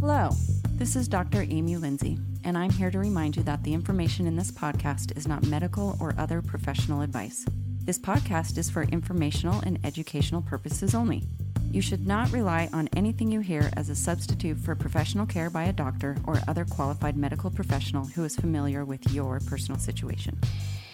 Hello, this is Dr. Amy Lindsay, and I'm here to remind you that the information in this podcast is not medical or other professional advice. This podcast is for informational and educational purposes only. You should not rely on anything you hear as a substitute for professional care by a doctor or other qualified medical professional who is familiar with your personal situation.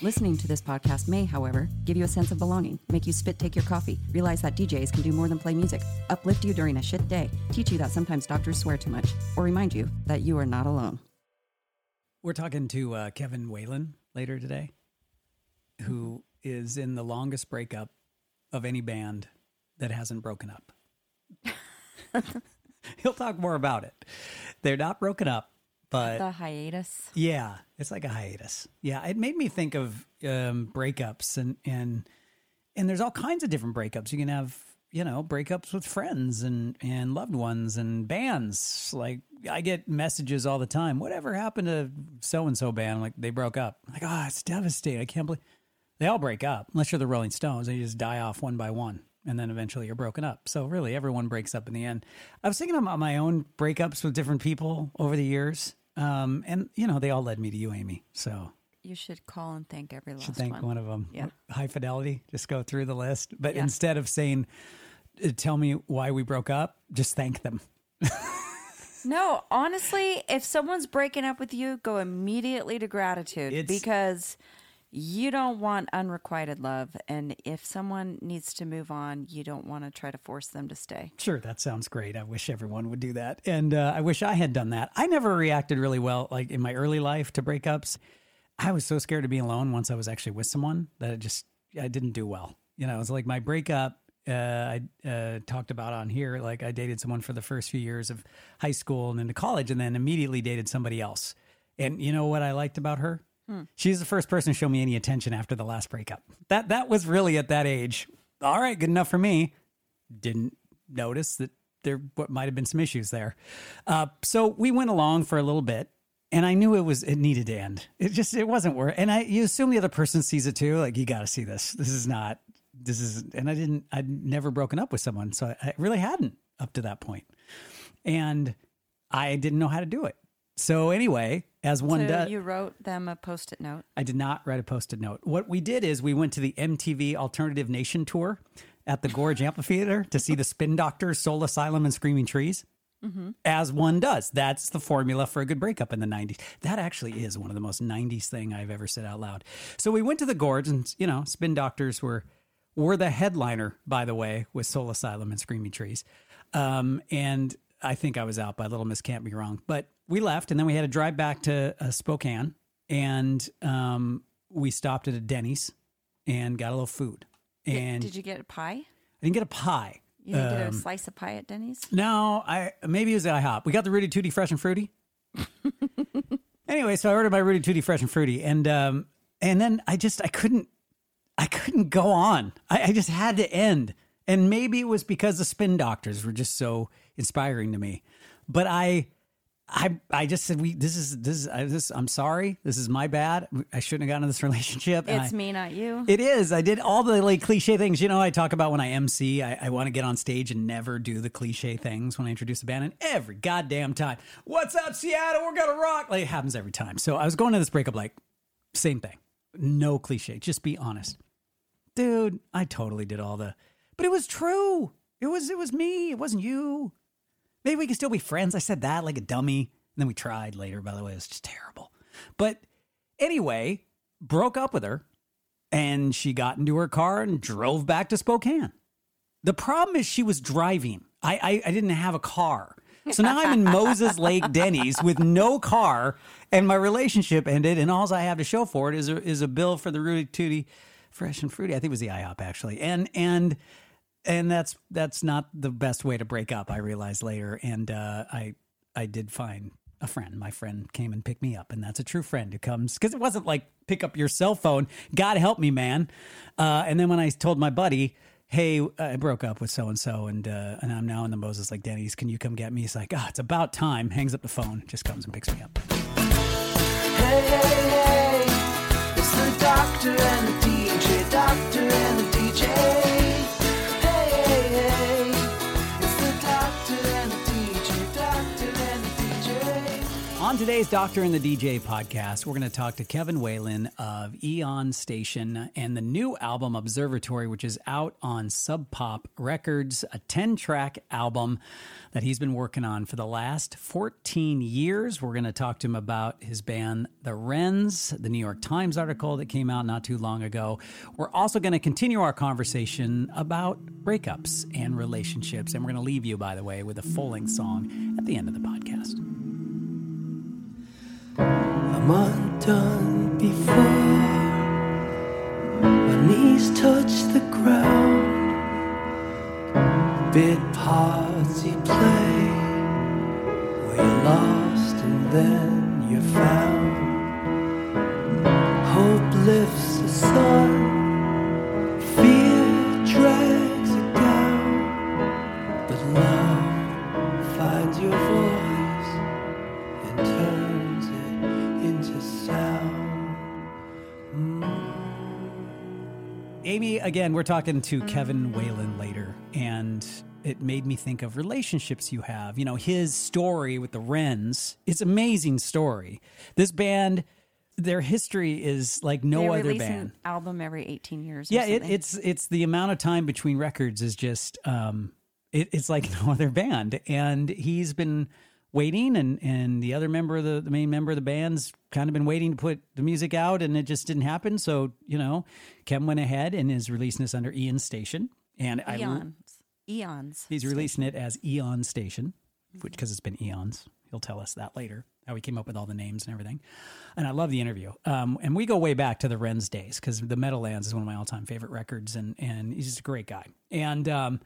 Listening to this podcast may, however, give you a sense of belonging, make you spit take your coffee, realize that DJs can do more than play music, uplift you during a shit day, teach you that sometimes doctors swear too much, or remind you that you are not alone. We're talking to uh, Kevin Whelan later today, who is in the longest breakup of any band that hasn't broken up. He'll talk more about it. They're not broken up, but The hiatus. yeah, it's like a hiatus. Yeah, it made me think of um, breakups and and and there's all kinds of different breakups. You can have you know breakups with friends and and loved ones and bands. Like I get messages all the time. Whatever happened to so and so band? Like they broke up. I'm like oh, it's devastating. I can't believe they all break up unless you're the Rolling Stones. They just die off one by one. And then eventually you're broken up. So really, everyone breaks up in the end. I was thinking about my own breakups with different people over the years, um, and you know they all led me to you, Amy. So You should call and thank every last should thank one. of them. Yeah. High fidelity. Just go through the list, but Yeah. instead of saying, uh, "Tell me why we broke up," just thank them. No, honestly, if someone's breaking up with you, go immediately to gratitude It's- because you don't want unrequited love. And if someone needs to move on, you don't want to try to force them to stay. Sure, that sounds great. I wish everyone would do that, and uh, I wish I had done that. I never reacted really well, like in my early life, to breakups. I was so scared to be alone once I was actually with someone that it just I didn't do well. You know, it was like my breakup. Uh, I uh, talked about on here. Like I dated someone for the first few years of high school and into college, and then immediately dated somebody else. And you know what I liked about her? She's the first person to show me any attention after the last breakup. That that was really at that age. All right, good enough for me didn't notice that there what might have been some issues there. Uh, so we went along for a little bit, and I knew it was it needed to end. It just it wasn't worth. And I you assume the other person sees it too. Like you got to see this. This is not. This is. And I didn't. I'd never broken up with someone, so I, I really hadn't up to that point, and I didn't know how to do it. So anyway, as one so does, you wrote them a post it note. I did not write a post-it note. What we did is we went to the MTV Alternative Nation tour at the Gorge Amphitheater to see the Spin Doctors, Soul Asylum, and Screaming Trees. As one does. That's the formula for a good breakup in the 90s. That actually is one of the most 90s thing I've ever said out loud. So we went to the Gorge and, you know, Spin Doctors were were the headliner, by the way, with Soul Asylum and Screaming Trees. Um, and I think I was out by Little Miss Can't Be Wrong. But we left and then we had to drive back to uh, Spokane and um, we stopped at a Denny's and got a little food. And Did you get a pie? I didn't get a pie. You didn't Um, get a slice of pie at Denny's? No, I maybe it was at IHOP. We got the Rooty Tooty Fresh and Fruity. anyway, so I ordered my Rooty Tooty Fresh and Fruity, and um, and then I just I couldn't I couldn't go on. I, I just had to end, and maybe it was because the spin doctors were just so inspiring to me. But I I I just said we this is this is I, this I'm sorry. This is my bad. I shouldn't have gotten into this relationship. It's I- me, not you. it is. I did all the like cliche things. You know, I talk about when I MC, I, I want to get on stage and never do the cliche things when I introduce a band. And every goddamn time, what's up, Seattle? We're gonna rock. Like it happens every time. So I was going to this breakup like same thing. No cliche. Just be honest, dude. I totally did all the, but it was true. It was it was me. It wasn't you. Maybe we can still be friends. I said that like a dummy. And then we tried later, by the way. It was just terrible. But anyway, broke up with her and she got into her car and drove back to Spokane. The problem is she was driving. I, I, I didn't have a car. So now I'm in Moses Lake Denny's with no car, and my relationship ended, and all I have to show for it is a, is a bill for the Rooty Tooty Fresh and Fruity. I think it was the IHOP actually, and and and that's that's not the best way to break up. I realized later, and uh, I I did find a friend. My friend came and picked me up, and that's a true friend who comes because it wasn't like pick up your cell phone. God help me, man. Uh, and then when I told my buddy, "Hey, I broke up with so and so, and uh, and I'm now in the Moses Lake Denny's. Can you come get me?" He's like, "Ah, it's about time." Hangs up the phone, just comes and picks me up. Hey, hey, hey, it's the doctor and the today's Doctor and the DJ podcast, we're going to talk to Kevin Whelan of Aeon Station and the new album Observatory, which is out on Sub Pop Records, a 10 track album that he's been working on for the last 14 years. We're going to talk to him about his band, The Wrens, the New York Times article that came out not too long ago. We're also going to continue our conversation about breakups and relationships. And we're going to leave you, by the way, with a full length song at the end of the podcast. I'm undone before my knees touch the ground. Bit parts you play where you're lost and then you're found. Hope lifts the sun, fear drags it down, but love Amy, again, we're talking to Kevin Whelan later, and it made me think of relationships you have. You know, his story with the Wrens, it's an amazing story. This band, their history is like no they other band. an album every 18 years. or Yeah, it, it's it's the amount of time between records is just um, it, it's like no other band, and he's been waiting, and and the other member of the the main member of the band's kind of been waiting to put the music out, and it just didn't happen. So you know, Kevin went ahead and is releasing this under Ian Station, and I eons. Eons. he's releasing it as Aeon Station, which because it's been eons. He'll tell us that later how he came up with all the names and everything. And I love the interview. Um, and we go way back to the Wrens days because the Meadowlands is one of my all time favorite records, and and he's just a great guy. And um,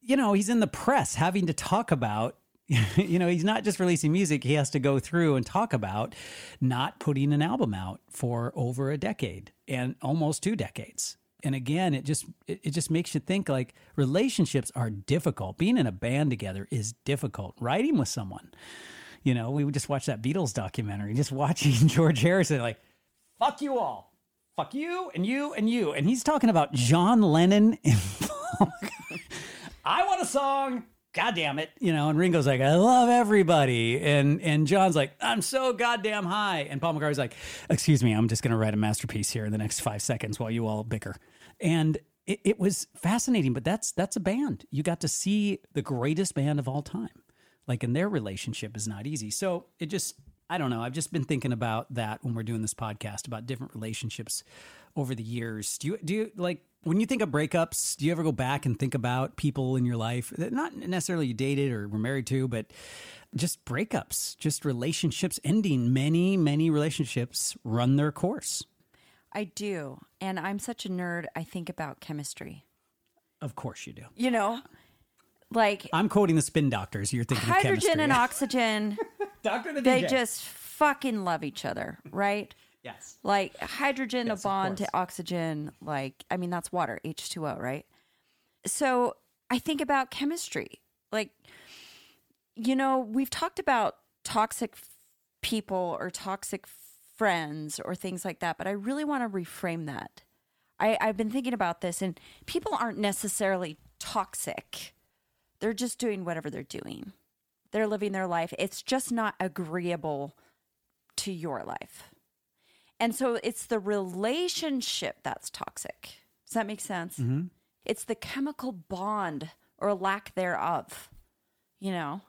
you know, he's in the press having to talk about. You know, he's not just releasing music, he has to go through and talk about not putting an album out for over a decade and almost two decades. And again it just it, just makes you think like relationships are difficult. Being in a band together is difficult. Writing with someone you know we would just watch that beatles documentary just watching george harrison like fuck you all. Fuck you and you and you. And he's talking about john lennon i want a song god damn it you know and ringo's like i love everybody. And and john's like i'm so goddamn high. And paul mccartney's like excuse me i'm just to write a masterpiece here in the next five seconds while you all bicker. And it, it was fascinating but that's that's a band. You got to see the greatest band of all time. Like and their relationship is not easy. So it just i don't know i've just been thinking about that when we're doing this podcast about different relationships over the years. Do you do you like when you think of breakups do you ever go back and think about people in your life that not necessarily you dated or were married to but just breakups just relationships ending many many relationships run their course I do. And I'm such a nerd. I think about chemistry. of course you do You know, like i'm quoting the spin doctors you're thinking of hydrogen and oxygen, Doctor the they DJ. just fucking love each other, right? Yes Like hydrogen, Yes, a bond to oxygen, like, I mean, that's water, H2O, right? So I think about chemistry. Like, you know, we've talked about toxic f- people or toxic friends or things like that, but I really want to reframe that. I, I've been thinking about this, and people aren't necessarily toxic. They're just doing whatever they're doing. They're living their life. It's just not agreeable to your life. And so it's the relationship that's toxic. Does that make sense? Mm-hmm. It's the chemical bond or lack thereof. You know?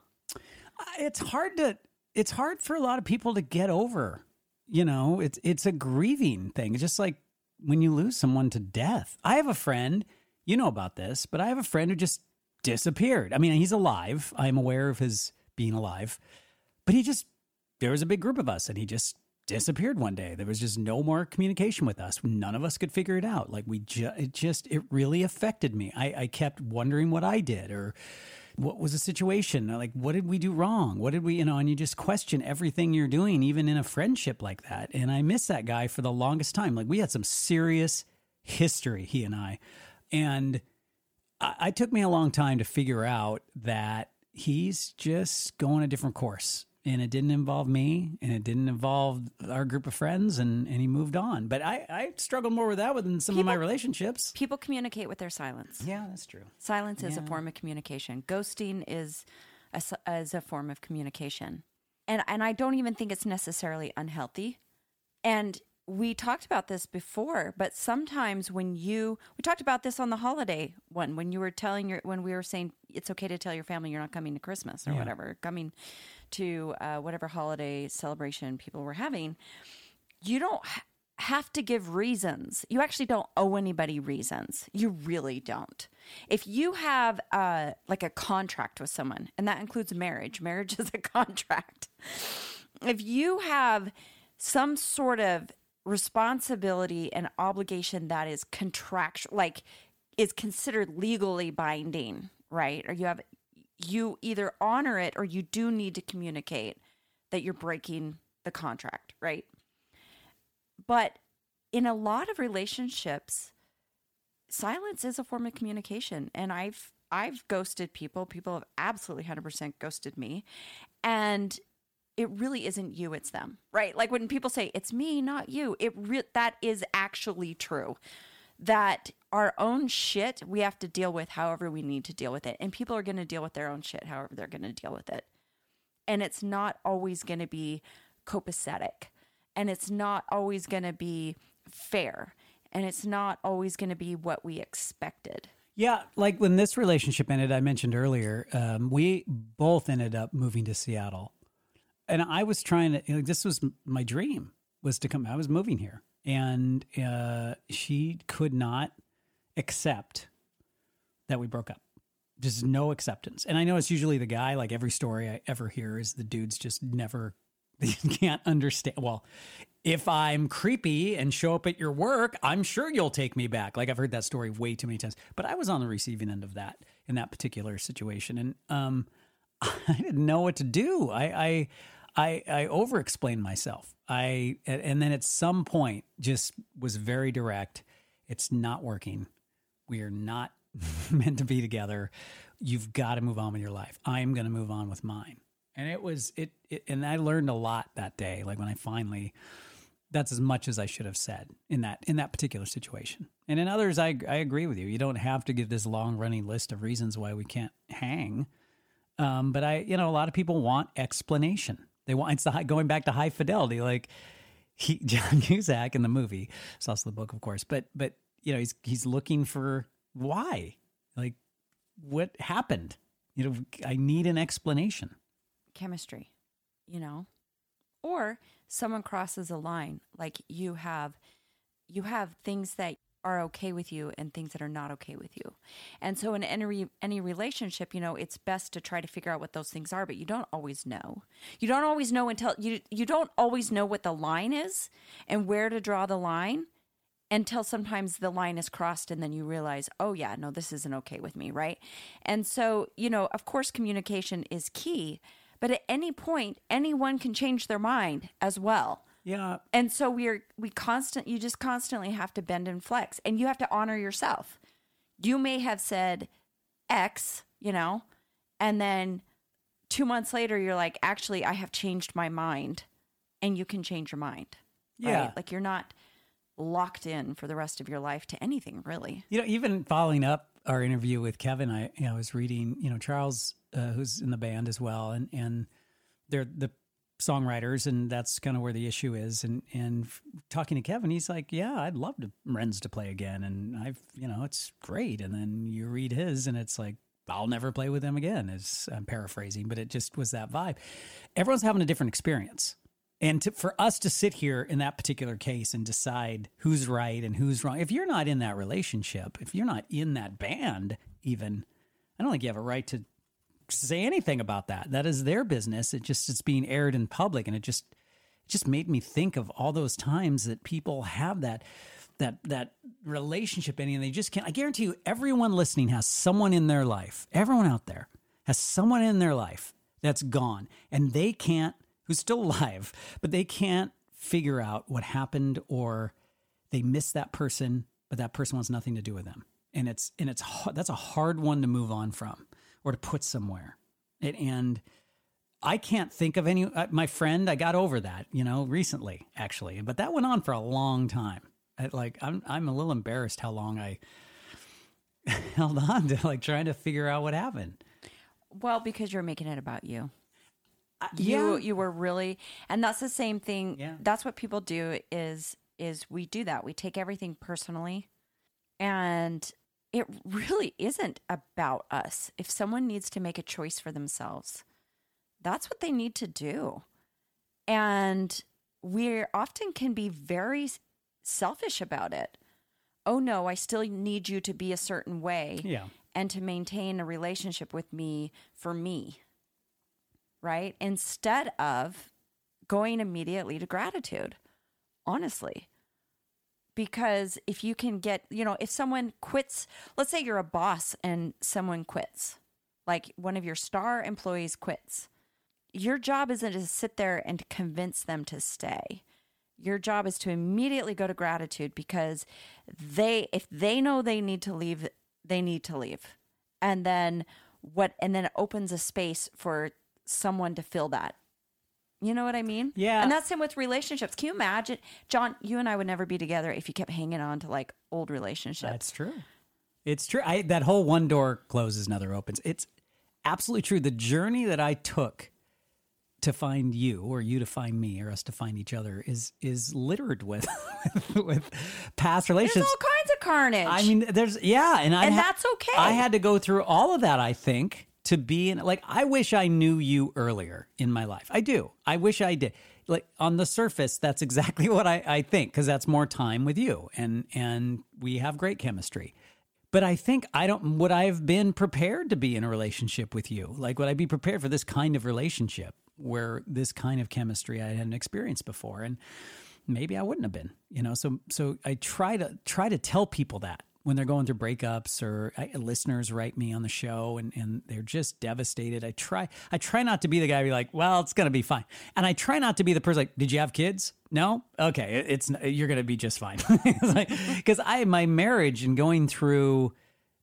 it's hard to it's hard for a lot of people to get over you know it's it's a grieving thing it's just like when you lose someone to death i have a friend you know about this but i have a friend who just disappeared i mean he's alive i'm aware of his being alive but he just there was a big group of us and he just disappeared one day. There was just no more communication with us. None of us could figure it out. Like we ju- it just it really affected me. I i kept wondering what i did or what was the situation? Like what did we do wrong? What did we you know and you just question everything you're doing even in a friendship like that. And i miss that guy for the longest time. Like we had some serious history he and i. And I, I took me a long time to figure out that he's just going a different course and it didn't involve me and it didn't involve our group of friends and, and he moved on but I, I struggled more with that within some of my relationships People communicate with their silence. yeah that's true Silence is a form of communication. Ghosting is a, is a form of communication. and and I don't even think it's necessarily unhealthy. And we talked about this before, but sometimes when you we talked about this on the holiday one when you were telling your when we were saying it's okay to tell your family you're not coming to Christmas or Yeah. whatever, coming to uh, whatever holiday celebration people were having, you don't ha- have to give reasons. You actually don't owe anybody reasons. You really don't. If you have uh, like a contract with someone, and that includes marriage, marriage is a contract. If you have some sort of responsibility and obligation that is contractual, like is considered legally binding, right? Or you have you either honor it or you do need to communicate that you're breaking the contract, right? But in a lot of relationships, silence is a form of communication. And I've I've ghosted people. People have absolutely 100% ghosted me. And it really isn't you, it's them. Right? Like when people say it's me, not you, it re- that is actually true. That our own shit we have to deal with however we need to deal with it. And people are going to deal with their own shit however they're going to deal with it and it's not always going to be copacetic and it's not always going to be fair and it's not always going to be what we expected Yeah, like when this relationship ended, I mentioned earlier, um, we both ended up moving to Seattle, and I was trying to. This was my dream was to come. I was moving here, and uh, she could not accept that we broke up. Just no acceptance. And I know it's usually the guy. Like every story I ever hear is the dudes just never they can't understand. Well, if I'm creepy and show up at your work, I'm sure you'll take me back. Like I've heard that story way too many times. But I was on the receiving end of that in that particular situation, and um, I didn't know what to do. I I I, I over explained myself. I and then at some point just was very direct. It's not working. We are not meant to be together. You've got to move on with your life. I'm going to move on with mine. And it was it, it and I learned a lot that day. Like when I finally that's as much as I should have said in that in that particular situation. And in others I I agree with you. You don't have to give this long running list of reasons why we can't hang. Um, but I, you know, a lot of people want explanation. They want it's the high, going back to high fidelity. Like he, John Cusack in the movie, it's also the book, of course. But but you know, he's he's looking for why, like what happened. You know, I need an explanation. chemistry you know or someone crosses a line like you have you have things that are okay with you and things that are not okay with you and so in any any relationship you know it's best to try to figure out what those things are but you don't always know you don't always know until you you don't always know what the line is and where to draw the line until sometimes the line is crossed and then you realize, oh, yeah, no, this isn't okay with me, right? And so, you know, of course, communication is key, but at any point, anyone can change their mind as well. Yeah, And so we're, we constant, you just constantly have to bend and flex and you have to honor yourself. You may have said X, you know, and then two months later, you're like, actually, I have changed my mind and you can change your mind. Yeah. Right? Like you're not locked in for the rest of your life to anything really. You know, even following up our interview with Kevin, I you know, I was reading, you know, Charles, uh, who's in the band as well, and and they're the songwriters, and that's kind of where the issue is. And and talking to Kevin, he's like, "Yeah, I'd love to Wrens to play again," and I've you know, it's great. And then you read his, and it's like. I'll never play with them again. Is I'm paraphrasing, but it just was that vibe. Everyone's having a different experience, and to, for us to sit here in that particular case and decide who's right and who's wrong, if you're not in that relationship, if you're not in that band, even, I don't think you have a right to say anything about that. That is their business. It just it's being aired in public, and it just it just made me think of all those times that people have that that that relationship and they just can't. I guarantee you, everyone listening has someone in their life. Everyone out there has someone in their life that's gone, and they can't who's still alive, but they can't figure out what happened or they miss that person, but that person wants nothing to do with them. And it's and it's that's a hard one to move on from or to put somewhere. It, and I can't think of any. Uh, my friend, I got over that, you know, recently actually, but that went on for a long time. I, like I'm I'm a little embarrassed how long I held on to like trying to figure out what happened. Well, because you're making it about you. you yeah. you were really and that's the same thing Yeah. that's what people do is is we do that we take everything personally and it really isn't about us if someone needs to make a choice for themselves that's what they need to do and we often can be very selfish about it oh no i still need you to be a certain way Yeah. and to maintain a relationship with me for me right? Instead of going immediately to gratitude, honestly. Because if you can get, you know, if someone quits, let's say you're a boss and someone quits, like one of your star employees quits, your job isn't to sit there and convince them to stay. Your job is to immediately go to gratitude because they, if they know they need to leave, they need to leave. And then what, and then it opens a space for someone to fill that. You know what I mean? Yeah. And that's him with relationships. Can you imagine, John? You and I would never be together if you kept hanging on to like old relationships. That's true. It's true. I, that whole one door closes, another opens. It's absolutely true. The journey that I took to find you, or you to find me, or us to find each other, is is littered with with past There's relationships. all kinds of carnage. I mean, there's yeah, and I And ha- that's okay. I had to go through all of that. I think to be in like I wish I knew you earlier in my life. I do. I wish I did. Like on the surface, that's exactly what I, I think because that's more time with you, and and we have great chemistry. But I think I don't. Would I have been prepared to be in a relationship with you? Like, would I be prepared for this kind of relationship where this kind of chemistry I hadn't experienced before? And maybe I wouldn't have been, you know. So so I try to try to tell people that when they're going through breakups or I, listeners write me on the show and and they're just devastated. I try I try not to be the guy be like, well, it's gonna be fine, and I try not to be the person like, did you have kids? No, okay, it- it's you're gonna be just fine, because I my marriage and going through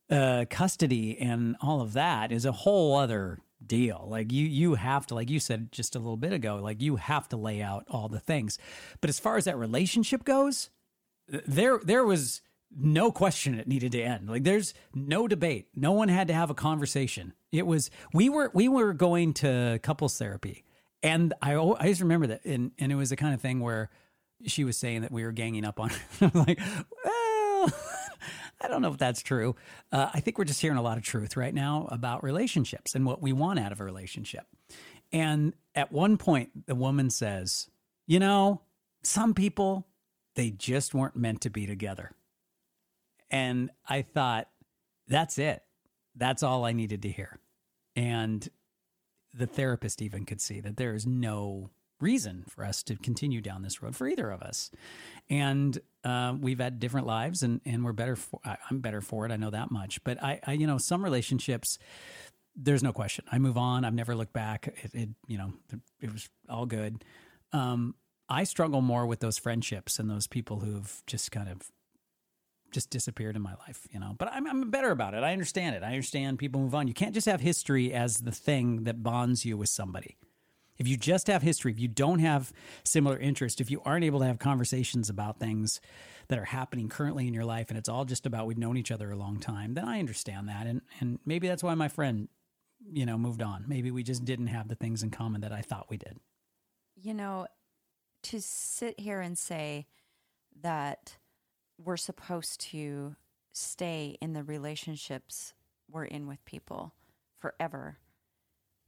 uh, custody and all of that is a whole other deal. Like you, you have to, like you said just a little bit ago, like you have to lay out all the things. But as far as that relationship goes, there, there was no question it needed to end. Like there's no debate. No one had to have a conversation. It was we were we were going to couples therapy, and I I just remember that, and and it was the kind of thing where she was saying that we were ganging up on. I'm like, well. I don't know if that's true. Uh, I think we're just hearing a lot of truth right now about relationships and what we want out of a relationship. And at one point, the woman says, You know, some people, they just weren't meant to be together. And I thought, That's it. That's all I needed to hear. And the therapist even could see that there is no reason for us to continue down this road for either of us. And uh, we've had different lives, and and we're better. For, I'm better for it. I know that much. But I, I, you know, some relationships, there's no question. I move on. I've never looked back. It, it you know, it was all good. Um, I struggle more with those friendships and those people who've just kind of just disappeared in my life, you know. But I'm, I'm better about it. I understand it. I understand people move on. You can't just have history as the thing that bonds you with somebody. If you just have history, if you don't have similar interest, if you aren't able to have conversations about things that are happening currently in your life and it's all just about we've known each other a long time, then I understand that. And and maybe that's why my friend, you know, moved on. Maybe we just didn't have the things in common that I thought we did. you know, to sit here and say that we're supposed to stay in the relationships we're in with people forever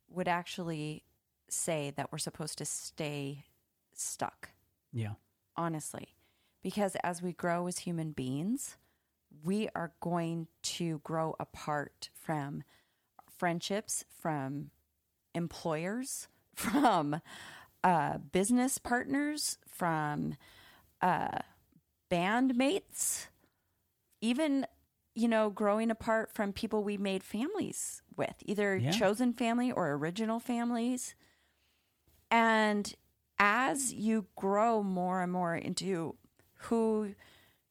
would actually say that we're supposed to stay stuck, Yeah. honestly. Because as we grow as human beings, we are going to grow apart from friendships, from employers, from uh, business partners, from uh, bandmates, even you know, growing apart from people we made families with, either Yeah. chosen family or original families. And as you grow more and more into who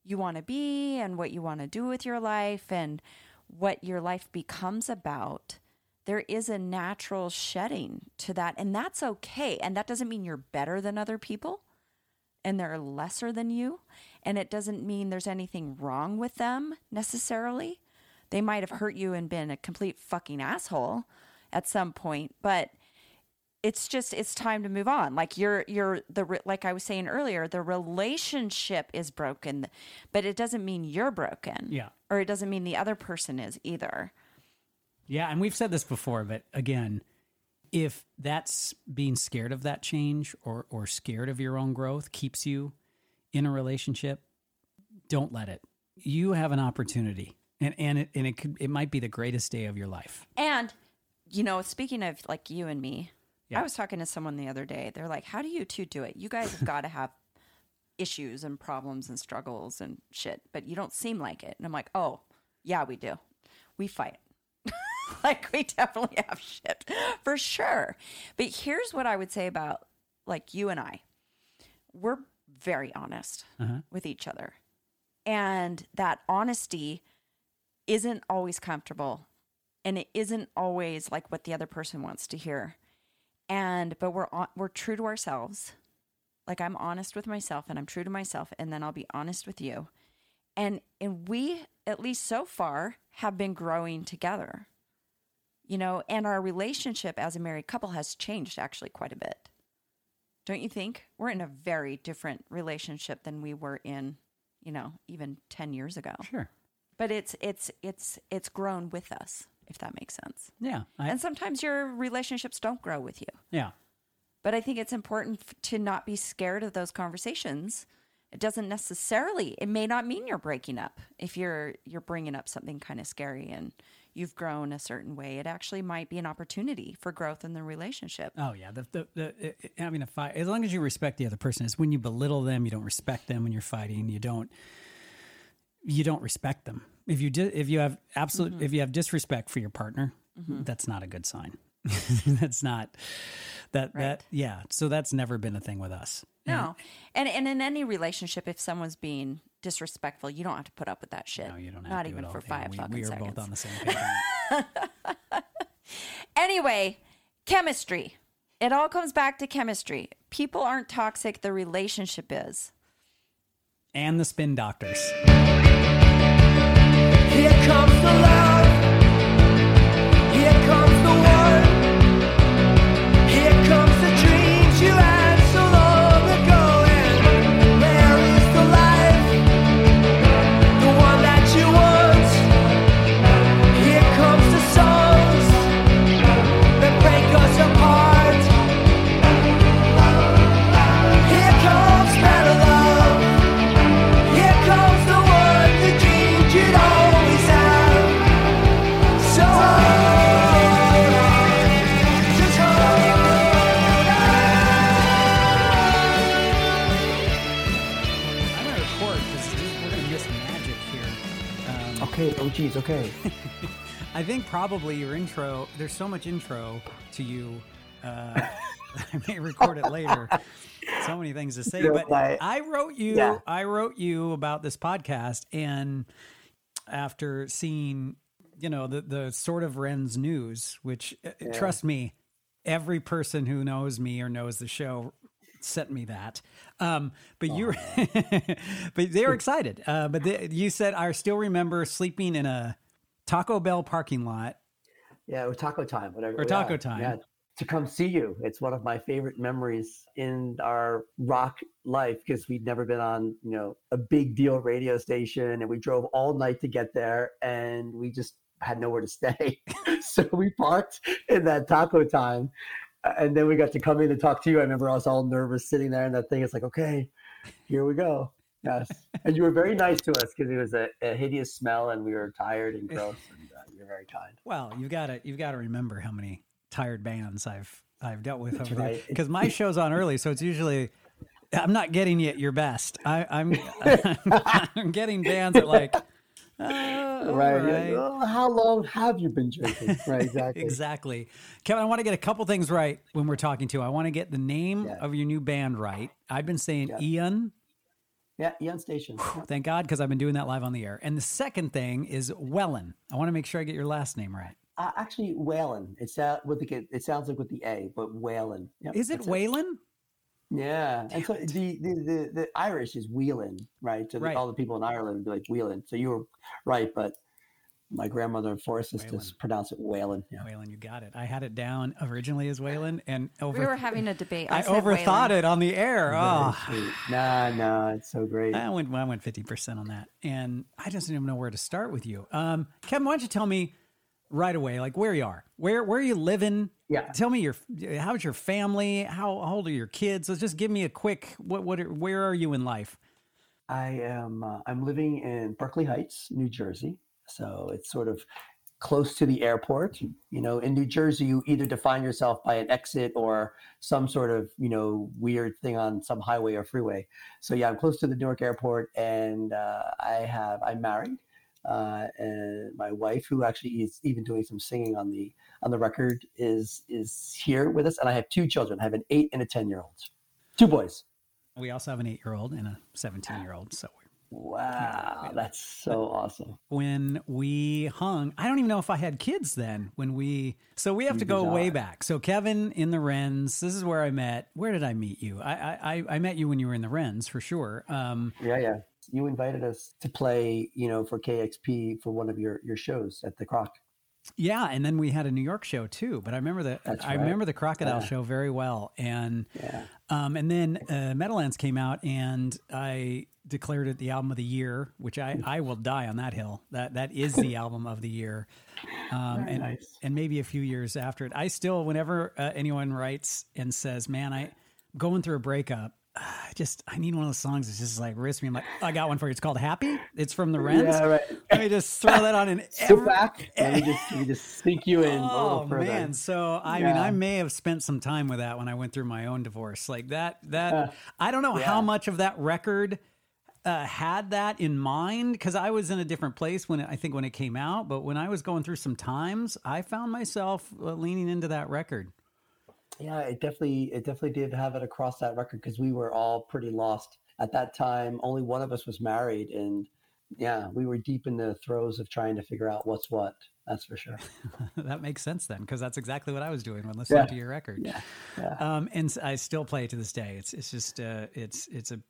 you want to be and what you want to do with your life and what your life becomes about, there is a natural shedding to that. And that's okay. And that doesn't mean you're better than other people and they're lesser than you. And it doesn't mean there's anything wrong with them necessarily. They might have hurt you and been a complete fucking asshole at some point, but it's just it's time to move on like you're you're the like i was saying earlier the relationship is broken but it doesn't mean you're broken Yeah. or it doesn't mean the other person is either Yeah, and we've said this before, but again, if that's being scared of that change or or scared of your own growth keeps you in a relationship, don't let it. You have an opportunity. And and it and it could it might be the greatest day of your life. and you know speaking of like you and me Yeah. i was talking to someone the other day they're like how do you two do it you guys have got to have issues and problems and struggles and shit but you don't seem like it and i'm like oh yeah we do we fight like we definitely have shit for sure. But here's what I would say about like you and I. We're very honest Uh-huh. with each other. And that honesty isn't always comfortable and it isn't always like what the other person wants to hear. And but we're on, we're true to ourselves. Like I'm honest with myself and I'm true to myself and then I'll be honest with you. And and we at least so far have been growing together. You know, and our relationship as a married couple has changed actually quite a bit. Don't you think? We're in a very different relationship than we were in, you know, even 10 years ago. Sure. But it's it's it's it's grown with us, if that makes sense. Yeah. I, And sometimes your relationships don't grow with you. yeah. But I think it's important to not be scared of those conversations. It doesn't necessarily. It may not mean you're breaking up if you're you're bringing up something kind of scary and you've grown a certain way. It actually might be an opportunity for growth in the relationship. Oh yeah, the the, the it- having a fight as long as you respect the other person. It's when you belittle them, you don't respect them when you're fighting. You don't you don't respect them. If you di- if you have absolute mm-hmm. if you have disrespect for your partner, mm-hmm. that's not a good sign. that's not that that yeah. So that's never been a thing with us. No, and and in any relationship, if someone's being disrespectful, you don't have to put up with that shit. No, you don't have Not to even at for all. Yeah, five we, fucking we are seconds. both on the same page. Anyway, chemistry. It all comes back to chemistry. People aren't toxic, the relationship is. and the spin doctors. Here comes the love. Here comes the one. Geez. Okay. I think probably your intro. There's so much intro to you. Uh, I may record it later. So many things to say, know, but I- I wrote you. Yeah. I wrote you about this podcast, and after seeing, you know, the the sort of Wrens' news, which uh, trust me, every person who knows me or knows the show sent me that. Um, but you, were but they were excited. Uh, but they, you said I still remember sleeping in a Taco Bell parking lot. Yeah, or taco time, whatever. Or taco yeah, time. Yeah, to come see you. It's one of my favorite memories in our rock life because we'd never been on, you know, a big deal radio station, and we drove all night to get there, and we just had nowhere to stay. so we parked in that taco time, and then we got to come in and talk to you. I remember I was all nervous sitting there in that thing. It's like, okay, here we go. Yes, and you were very nice to us because it was a, a hideous smell, and we were tired and gross, and uh, you're very kind. Well, you've got to you've got to remember how many tired bands I've I've dealt with over there because my show's on early, so it's usually I'm not getting you at your best. I, I'm I'm getting bands at like uh, right. right. Oh, how long have you been drinking? Right, exactly. Exactly. Kevin, I want to get a couple things right when we're talking to you. I want to get the name Yeah. of your new band right. I've been saying Ian, Yeah, Ian Station. Thank God, because I've been doing that live on the air. And the second thing is Wellen. I want to make sure I get your last name right. Uh, actually, Whalen. It's uh, with the it sounds like with the A, but Whalen. Yep, Is it Whalen? Yeah, and so the, the the the Irish is Whelan, right? So the- Right. all the people in Ireland would be like Whelan. So you were right, but my grandmother forced us Whalen. to pronounce it Whalen. Yeah. Waylon, you got it. I had it down originally as Waylon, and over. We were having a debate. I, said overthought Waylon. it on the air. Very Oh, sweet. Nah, nah, it's so great. I went. I went fifty percent on that, and I just didn't even know where to start with you. Um, Kevin, why don't you tell me right away, like where you are, where where are you living? Yeah. Tell me your how's your family? How old are your kids? Let's just give me a quick. What what? Where are you in life? I am. Uh, I'm living in Berkeley Heights, New Jersey. So it's sort of close to the airport. You know, in New Jersey, you either define yourself by an exit or some sort of you know weird thing on some highway or freeway. So yeah, I'm close to the Newark airport, and uh, I have. I'm married. Uh, and my wife, who actually is even doing some singing on the on the record, is is here with us. And I have two children. I have an eight and a ten year old, two boys. We also have an eight year old and a seventeen year old. So Wow, that's so awesome. when we hung, I don't even know if I had kids then. When we, so we have to go way back. So Kevin in the Wrens, this is where I met. Where did I meet you? I I, I- I met you when you were in the Wrens for sure. Um, Yeah, yeah. You invited us to play, you know, for KEXP for one of your your shows at the Croc. yeah, and then we had a New York show too. But I remember the That's I right. remember the Crocodile Yeah. show very well. And Yeah. um, and then uh, Meadowlands came out, and I declared it the album of the year, which I I will die on that hill. That that is the album of the year. Um, and nice. and maybe a few years after it, I still, whenever uh, anyone writes and says, "Man, I going through a breakup." I just I need one of those songs that's just like risk me. I'm like, I got one for you. It's called Happy. It's from the Wrens. Yeah, right. Let me just throw that on in every, back. Let me just let me just sink you in Oh man! So I mean, I may have spent some time with that when I went through my own divorce. Like that. That Uh, I don't know how much of that record uh, had that in mind because I was in a different place when it, I think when it came out. But when I was going through some times, I found myself uh, leaning into that record. Yeah, it definitely it definitely did have it across that record because we were all pretty lost at that time. Only one of us was married, and yeah, we were deep in the throes of trying to figure out what's what. That's for sure. that makes sense then because that's exactly what I was doing when listening Yeah. to your record. Yeah, yeah. Um, and I still play it to this day. It's it's just uh, it's it's a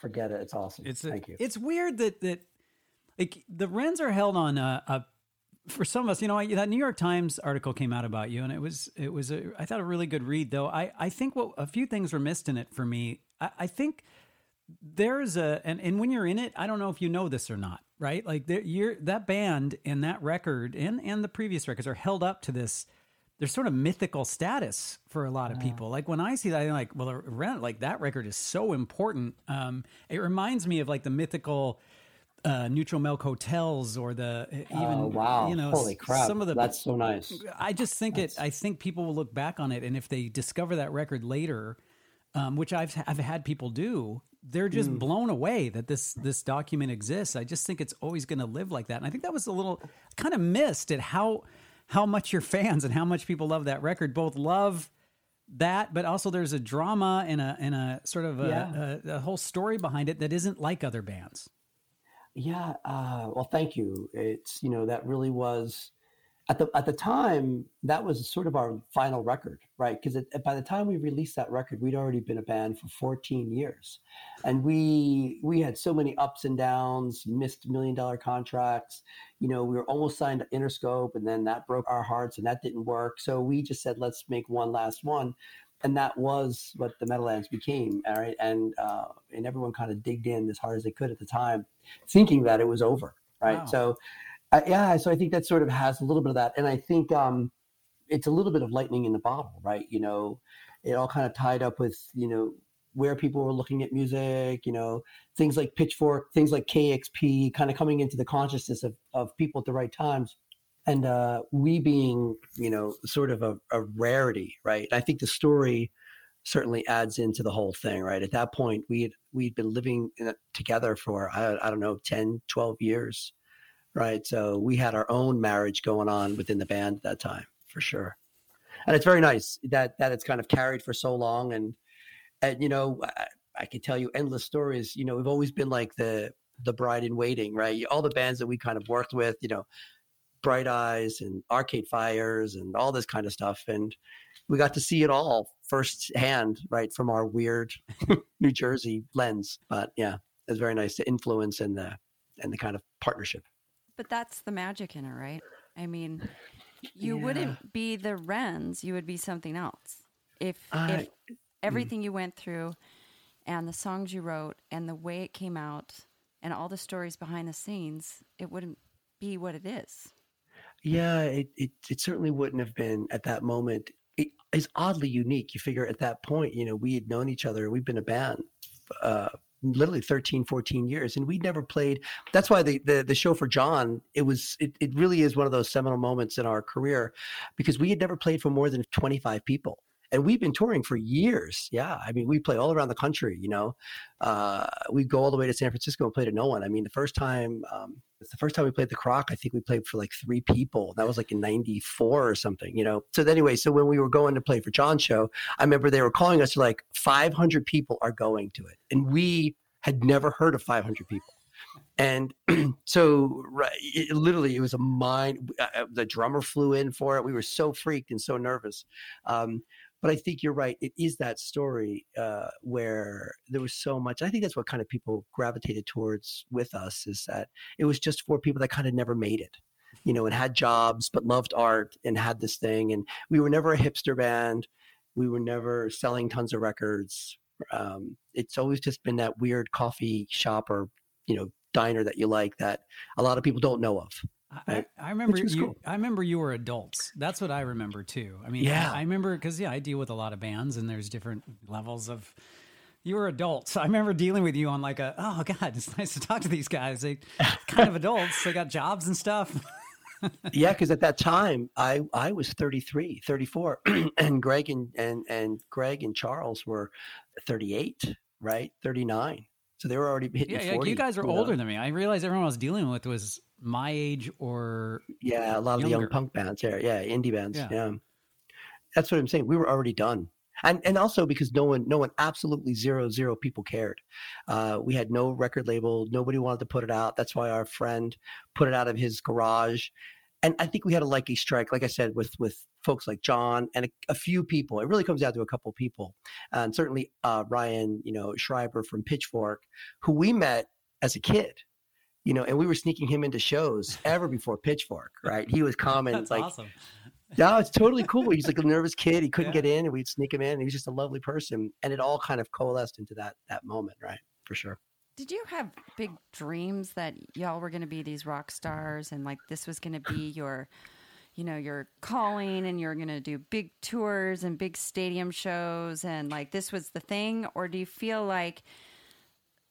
Forget it. It's awesome. It's a, Thank you. It's weird that that like the Wrens are held on a, a for some of us. You know, I, that New York Times article came out about you, and it was it was a I thought a really good read. Though I I think what a few things were missed in it for me. I, I think there's a and, and when you're in it, I don't know if you know this or not, right? Like there, you're that band and that record and and the previous records are held up to this. There's sort of mythical status for a lot of people. Like when I see that, I'm like, well, like that record is so important. Um, it reminds me of like the mythical uh, neutral milk hotels or the even oh wow! you know holy crap! some of the that's so nice. I just think it. I think people will look back on it, and if they discover that record later, um, which I've I've had people do, they're just Mm. blown away that this this document exists. I just think it's always going to live like that, and I think that was a little kind of missed at how how much your fans and how much people love that record. Both love that, but also there's a drama and a and a sort of a, a, a whole story behind it that isn't like other bands. Yeah. Uh, well, thank you. It's you know that really was at the at the time that was sort of our final record, right? Because by the time we released that record, we'd already been a band for 14 years, and we we had so many ups and downs, missed million dollar contracts. You know, we were almost signed to Interscope, and then that broke our hearts, and that didn't work. So we just said, let's make one last one. And that was what the Meadowlands became, all right. And uh, and everyone kind of digged in as hard as they could at the time thinking that it was over right Wow. so uh, yeah so i think that sort of has a little bit of that and i think um it's a little bit of lightning in the bottle right you know it all kind of tied up with you know where people were looking at music you know things like pitchfork things like kexp kind of coming into the consciousness of, of people at the right times and uh, we being you know sort of a, a rarity right? I think the story certainly adds into the whole thing right? At that point we had we'd been living in it together for I, I don't know 10 12 years right? So we had our own marriage going on within the band at that time for sure. And it's very nice that that it's kind of carried for so long and and you know I, I could tell you endless stories. You know we've always been like the the bride in waiting right? All the bands that we kind of worked with you know bright eyes and arcade fires and all this kind of stuff and we got to see it all firsthand right from our weird new jersey lens but yeah it's very nice to influence and the and the kind of partnership But that's the magic in it, right? I mean, you Yeah. wouldn't be the Wrens, you would be something else. If I- if mm. everything you went through and the songs you wrote and the way it came out and all the stories behind the scenes, it wouldn't be what it is. Yeah, it, it it certainly wouldn't have been at that moment. It is oddly unique. You figure at that point, you know, we had known each other. We've been a band uh, literally 13, 14 years, and we'd never played. That's why the, the the show for John, it was it, it really is one of those seminal moments in our career because we had never played for more than 25 people. And we've been touring for years. Yeah. I mean, we play all around the country, you know. Uh, we go all the way to San Francisco and play to no one. I mean, the first time um, it's the first time we played the Croc. I think we played for like three people. That was like in '94 or something, you know. So anyway, so when we were going to play for John's show, I remember they were calling us like 500 people are going to it, and we had never heard of 500 people. And so, right, it, literally, it was a mind. Uh, uh, the drummer flew in for it. We were so freaked and so nervous. Um, but I think you're right. It is that story uh, where there was so much. I think that's what kind of people gravitated towards with us is that it was just for people that kind of never made it, you know, and had jobs but loved art and had this thing. And we were never a hipster band. We were never selling tons of records. Um, it's always just been that weird coffee shop or you know diner that you like that a lot of people don't know of. I, I remember you. cool. I remember you were adults. That's what I remember too. I mean, Yeah. I, I remember because yeah, I deal with a lot of bands, and there's different levels of. You were adults. I remember dealing with you on like a. Oh God, it's nice to talk to these guys. They kind of adults. They got jobs and stuff. yeah because at that time i i was 33 34 and greg and and and greg and charles were 38 right 39 so they were already hitting yeah, yeah. You guys are know? older than me. I realized everyone I was dealing with was my age or yeah a lot of the young punk bands. Yeah yeah indie bands. Yeah. yeah. that's what i'm saying. We were already done. And and also because no one no one absolutely zero zero people cared. Uh, we had no record label. Nobody wanted to put it out. That's why our friend put it out of his garage. And i think we had a lucky strike like i said with with folks like john and a, a few people. It really comes down to a couple people. And certainly uh, ryan you know schreiber from pitchfork who we met as a kid you know and we were sneaking him into shows ever before pitchfork right he was common That's like awesome. no, it's totally cool. He's like a nervous kid. He couldn't Yeah. get in, and we'd sneak him in. And he was just a lovely person, and it all kind of coalesced into that that moment, right? For sure. Did you have big dreams that y'all were going to be these rock stars and like this was going to be your, you know, your calling and you're going to do big tours and big stadium shows and like this was the thing? Or do you feel like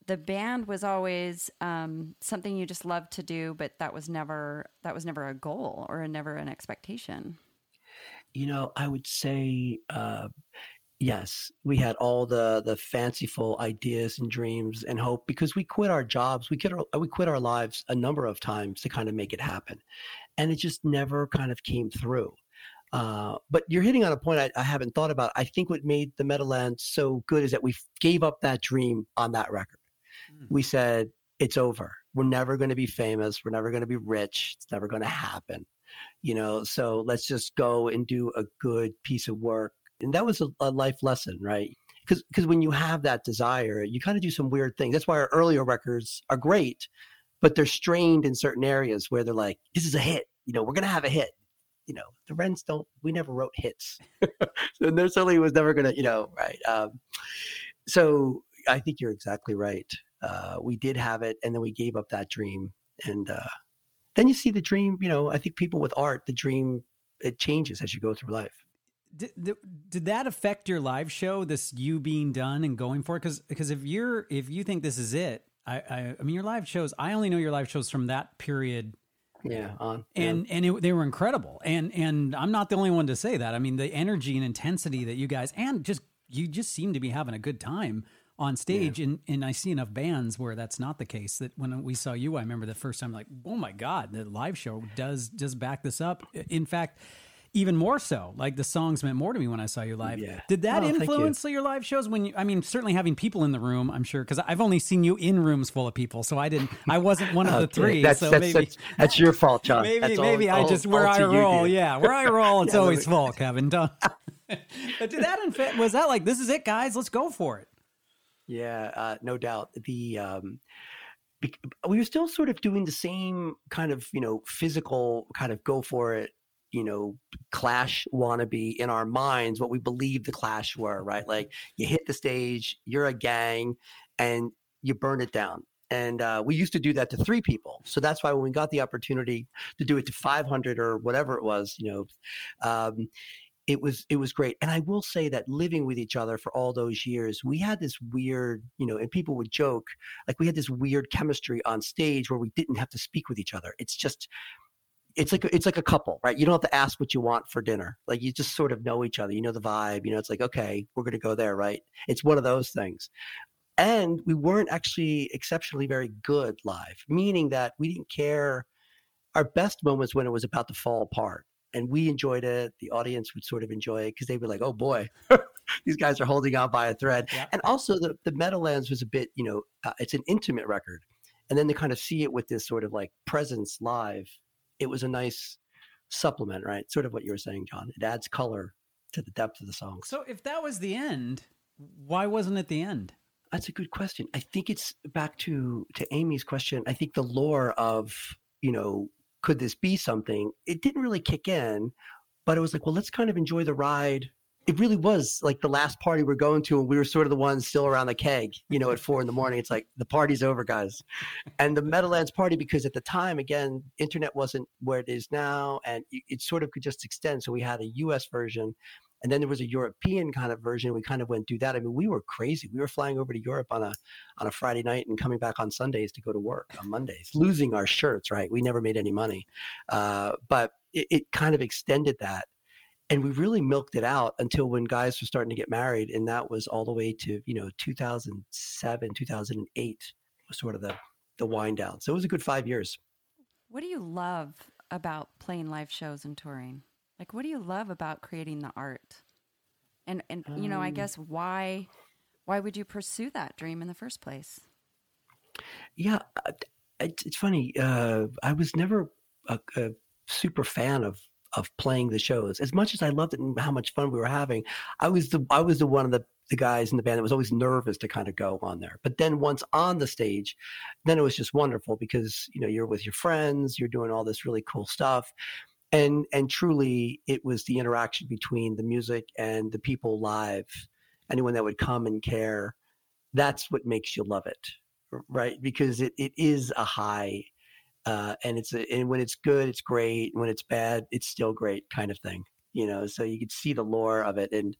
the band was always um, something you just loved to do, but that was never that was never a goal or never an expectation? You know, I would say uh, yes. We had all the the fanciful ideas and dreams and hope because we quit our jobs. We quit our, we quit our lives a number of times to kind of make it happen, and it just never kind of came through. Uh, but you're hitting on a point I, I haven't thought about. I think what made the Meadowlands so good is that we gave up that dream on that record. Mm. We said it's over. We're never going to be famous. We're never going to be rich. It's never going to happen. You know, so let's just go and do a good piece of work. And that was a, a life lesson, right? Because because when you have that desire, you kind of do some weird things. That's why our earlier records are great, but they're strained in certain areas where they're like, "This is a hit." You know, we're going to have a hit you know, the Wrens don't, we never wrote hits. so there certainly was never going to, you know, right. Um, so I think you're exactly right. Uh, we did have it and then we gave up that dream. And uh, then you see the dream, you know, I think people with art, the dream, it changes as you go through life. Did, did, that affect your live show? This you being done and going for it? Because because if you're if you think this is it, I, I I mean your live shows. I only know your live shows from that period Yeah. On. yeah. and and it, they were incredible and and i'm not the only one to say that i mean the energy and intensity that you guys and just you just seem to be having a good time on stage and and i see enough bands where that's not the case that when we saw you i remember the first time like oh my god the live show does just back this up in fact even more so like the songs meant more to me when i saw you live Yeah. did that Oh, thank you. influence your live shows when you i mean certainly having people in the room i'm sure because i've only seen you in rooms full of people so i didn't i wasn't one of the three That's, so that's, maybe that's, that's your fault, John. Maybe That's all- maybe I all- just where all I roll. dude. Yeah, where I roll, it's Yeah, always full, Kevin. Don't. but did that infect? Was that like this is it, guys? Let's go for it. Yeah, uh, no doubt. The um, we were still sort of doing the same kind of you know physical kind of go for it you know clash wannabe in our minds what we believe the clash were right? Like you hit the stage you're a gang and you burn it down. And uh, we used to do that to three people. So that's why when we got the opportunity to do it to 500 or whatever it was you know um, it was it was great. And i will say that living with each other for all those years we had this weird you know and people would joke like we had this weird chemistry on stage where we didn't have to speak with each other. It's just it's like it's like a couple right? You don't have to ask what you want for dinner. Like you just sort of know each other. You know the vibe. You know it's like okay we're going to go there right? It's one of those things. And we weren't actually exceptionally very good live meaning that we didn't care. Our best moments when it was about to fall apart and we enjoyed it the audience would sort of enjoy it because they were like oh boy these guys are holding on by a thread Yeah. and also the the meadowlands was a bit you know uh, it's an intimate record and then to kind of see it with this sort of like presence live it was a nice supplement right sort of what you were saying john it adds color to the depth of the songs So if that was the end, why wasn't it the end? That's a good question. I think it's back to to Amy's question. I think the lore of you know could this be something? It didn't really kick in, but it was like, well, let's kind of enjoy the ride. It really was like the last party we're going to, and we were sort of the ones still around the keg, you know, at four in the morning. It's like the party's over, guys. And the Meadowlands party, because at the time, again, internet wasn't where it is now, and it sort of could just extend. So we had a U.S. version, and then there was a European kind of version. We kind of went through that. I mean, we were crazy. We were flying over to Europe on a on a Friday night and coming back on Sundays to go to work on Mondays, losing our shirts. Right? We never made any money, uh, but it, it kind of extended that, and we really milked it out until when guys were starting to get married, and that was all the way to you know 2007, 2008 was sort of the the wind down. So it was a good five years. What do you love about playing live shows and touring? Like, what do you love about creating the art? And and you know, I Um, guess why why would you pursue that dream in the first place? Yeah, uh, it's, it's funny. Uh, I was never a, a super fan of of playing the shows as much as I loved it and how much fun we were having. I was the I was the one of the the guys in the band that was always nervous to kind of go on there. But then once on the stage, then it was just wonderful because you know you're with your friends, you're doing all this really cool stuff. And and truly it was the interaction between the music and the people live, anyone that would come and care. That's what makes you love it right? Because it, it is a high, uh, and it's a, and when it's good, it's great. When it's bad, it's still great, kind of thing. You know, so you could see the lore of it, and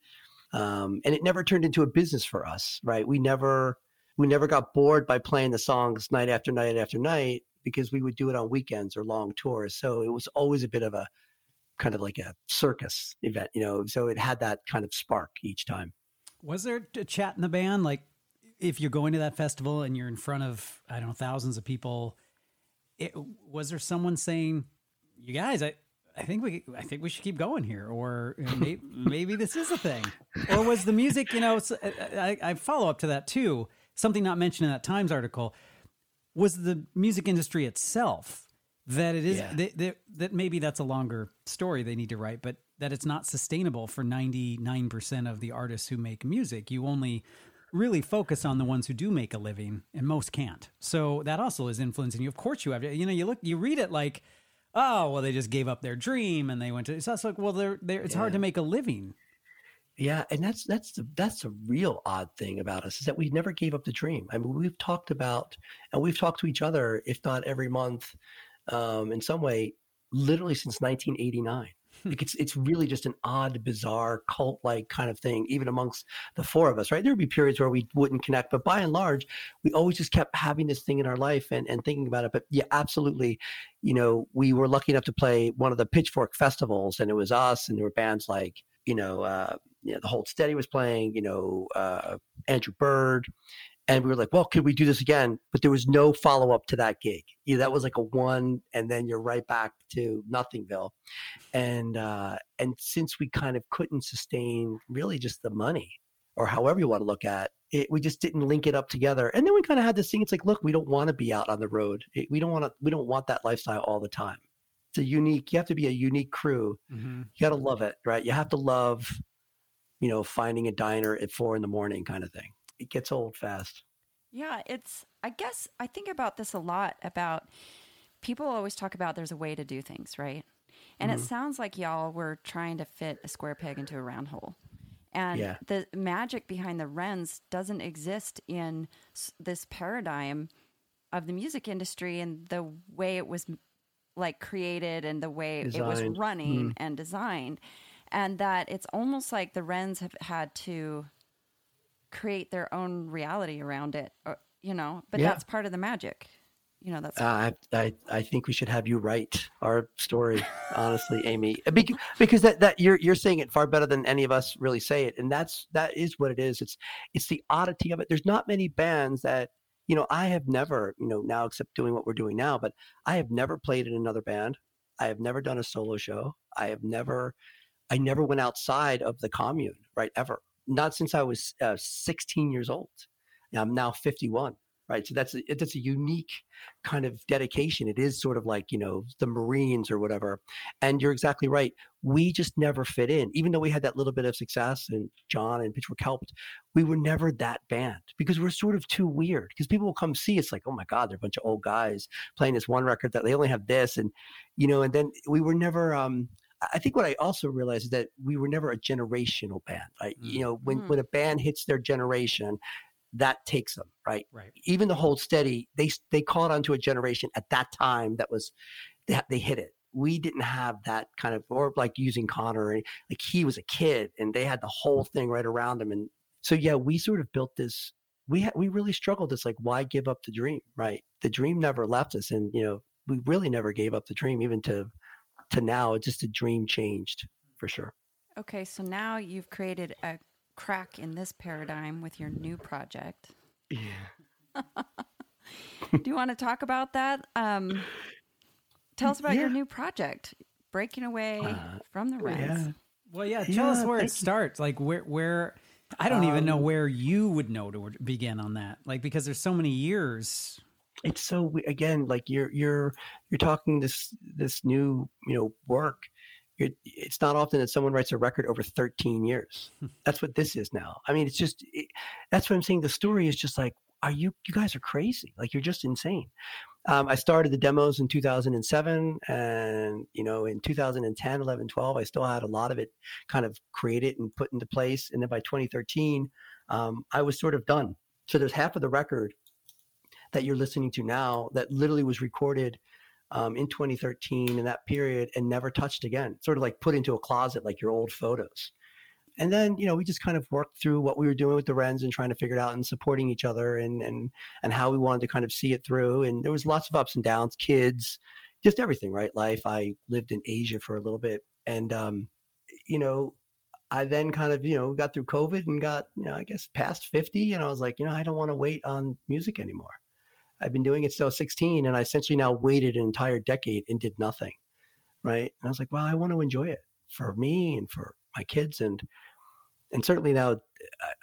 um, and it never turned into a business for us, right? We never we never got bored by playing the songs night after night after night because we would do it on weekends or long tours. So it was always a bit of a kind of like a circus event, you know. So it had that kind of spark each time. Was there a chat in the band? Like, if you're going to that festival and you're in front of, I don't know, thousands of people, it, was there someone saying, "You guys, I, I think we, I think we should keep going here," or maybe, maybe this is a thing, or was the music? You know, I follow up to that too. Something not mentioned in that Times article was the music industry itself that it is Yeah. that, maybe that's a longer story they need to write but that it's not sustainable for 99% of the artists who make music. You only really focus on the ones who do make a living and most can't. So that also is influencing you. Of course you have to you know you look you read it like oh well they just gave up their dream and they went to so it's like well they're, they're it's hard to make a living Yeah, and that's that's the that's the real odd thing about us is that we never gave up the dream. I mean, we've talked about and we've talked to each other, if not every month, um, in some way, literally since 1989. Like it's it's really just an odd, bizarre, cult-like kind of thing, even amongst the four of us. Right? There would be periods where we wouldn't connect, but by and large, we always just kept having this thing in our life and and thinking about it. But yeah, absolutely. You know, we were lucky enough to play one of the Pitchfork festivals, and it was us, and there were bands like you know. Uh, you know, the Hold Steady was playing, you know, uh, Andrew Bird. And we were like, well, could we do this again? But there was no follow up to that gig. You know, that was like a one, and then you're right back to Nothingville. And uh, and since we kind of couldn't sustain really just the money, or however you want to look at it, we just didn't link it up together. And then we kind of had this thing. It's like, look, we don't want to be out on the road. It- we don't want to. We don't want that lifestyle all the time. It's a unique. You have to be a unique crew you got to love it, right? You have to love, you know, finding a diner at four in the morning kind of thing. It gets old fast. Yeah, it's, I guess I think about this a lot about people always talk about there's a way to do things, right? And Mm-hmm. it sounds like y'all were trying to fit a square peg into a round hole. And Yeah. the magic behind the Wrens doesn't exist in this paradigm of the music industry and the way it was like created and the way it was Designed. running and designed. And that it's almost like the Wrens have had to create their own reality around it, or, you know, but Yeah. that's part of the magic. You know, that's Uh, I, I I think we should have you write our story, honestly, Amy, because, because that, that you're you're saying it far better than any of us really say it, and that's that is what it is. It's it's the oddity of it. There's not many bands that you know. I have never you know now except doing what we're doing now, but I have never played in another band. I have never done a solo show. I have never I never went outside of the commune, right? Ever. Not since I was uh, 16 years old. I'm now 51, right? So that's a, that's a unique kind of dedication. It is sort of like, you know, the Marines or whatever. And you're exactly right. We just never fit in. Even though we had that little bit of success and John and Pitchfork helped, we were never that band because we're sort of too weird. Because people will come see us like, oh my God, they're a bunch of old guys playing this one record that they only have this. And, you know, and then we were never, um, I think what I also realized is that we were never a generational band. Right? Mm. You know, when Mm. when a band hits their generation, that takes them right. Right. Even the Hold Steady, they they caught onto a generation at that time that was they, they hit it. We didn't have that kind of or like using Connor, like he was a kid and they had the whole thing right around him. And so yeah, we sort of built this. We had, we really struggled. It's like why give up the dream, right? The dream never left us, and you know we really never gave up the dream, even to to now. Just a dream changed for sure. okay. So now you've created a crack in this paradigm with your new project. Yeah. Do you want to talk about that? Um, tell us about your new project, Breaking Away Uh, from the Wrens. Yeah. Well, yeah. Tell us where it thank you. starts. Like where where I don't even know Um, where you would know to begin on that. Like because there's so many years. It's so we- again like you're you're you're talking this this new you know work. It's not often that someone writes a record over 13 years. That's what this is now. I mean it's just it, that's what i'm saying. The story is just like are you you guys are crazy. Like you're just insane. Um, i started the demos in 2007 and you know in 2010 11 12 i still had a lot of it kind of created and put into place. And then by 2013 um, i was sort of done. So there's half of the record that you're listening to now that literally was recorded um, in 2013 in that period and never touched again, sort of like put into a closet like your old photos. And then, you know, we just kind of worked through what we were doing with the Wrens and trying to figure it out and supporting each other and, and, and how we wanted to kind of see it through. And there was lots of ups and downs, kids, just everything, right? Life. I lived in Asia for a little bit and, um, you know, I then kind of, you know, got through COVID and got, you know, I guess past 50. And I was like, you know, I don't want to wait on music anymore. I've been doing it since I was 16 and I essentially now waited an entire decade and did nothing. Right. And I was like, well, I want to enjoy it for me and for my kids. And, and certainly now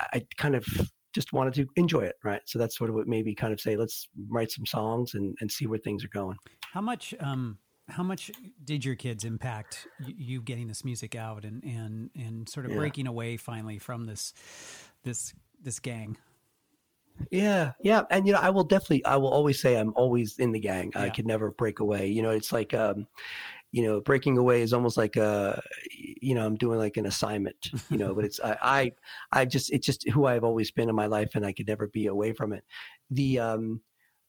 I, I kind of just wanted to enjoy it. Right. So that's sort of what made me kind of say, let's write some songs and, and see where things are going. How much um how much did your kids impact you getting this music out and and and sort of Yeah. breaking away finally from this this this gang? Yeah, yeah, and you know, I will definitely, I will always say I'm always in the gang. I could never break away. You know, it's like, um, you know, breaking away is almost like a, you know, I'm doing like an assignment. You know, but it's I, I, I just, it's just who I've always been in my life, and I could never be away from it. The, um,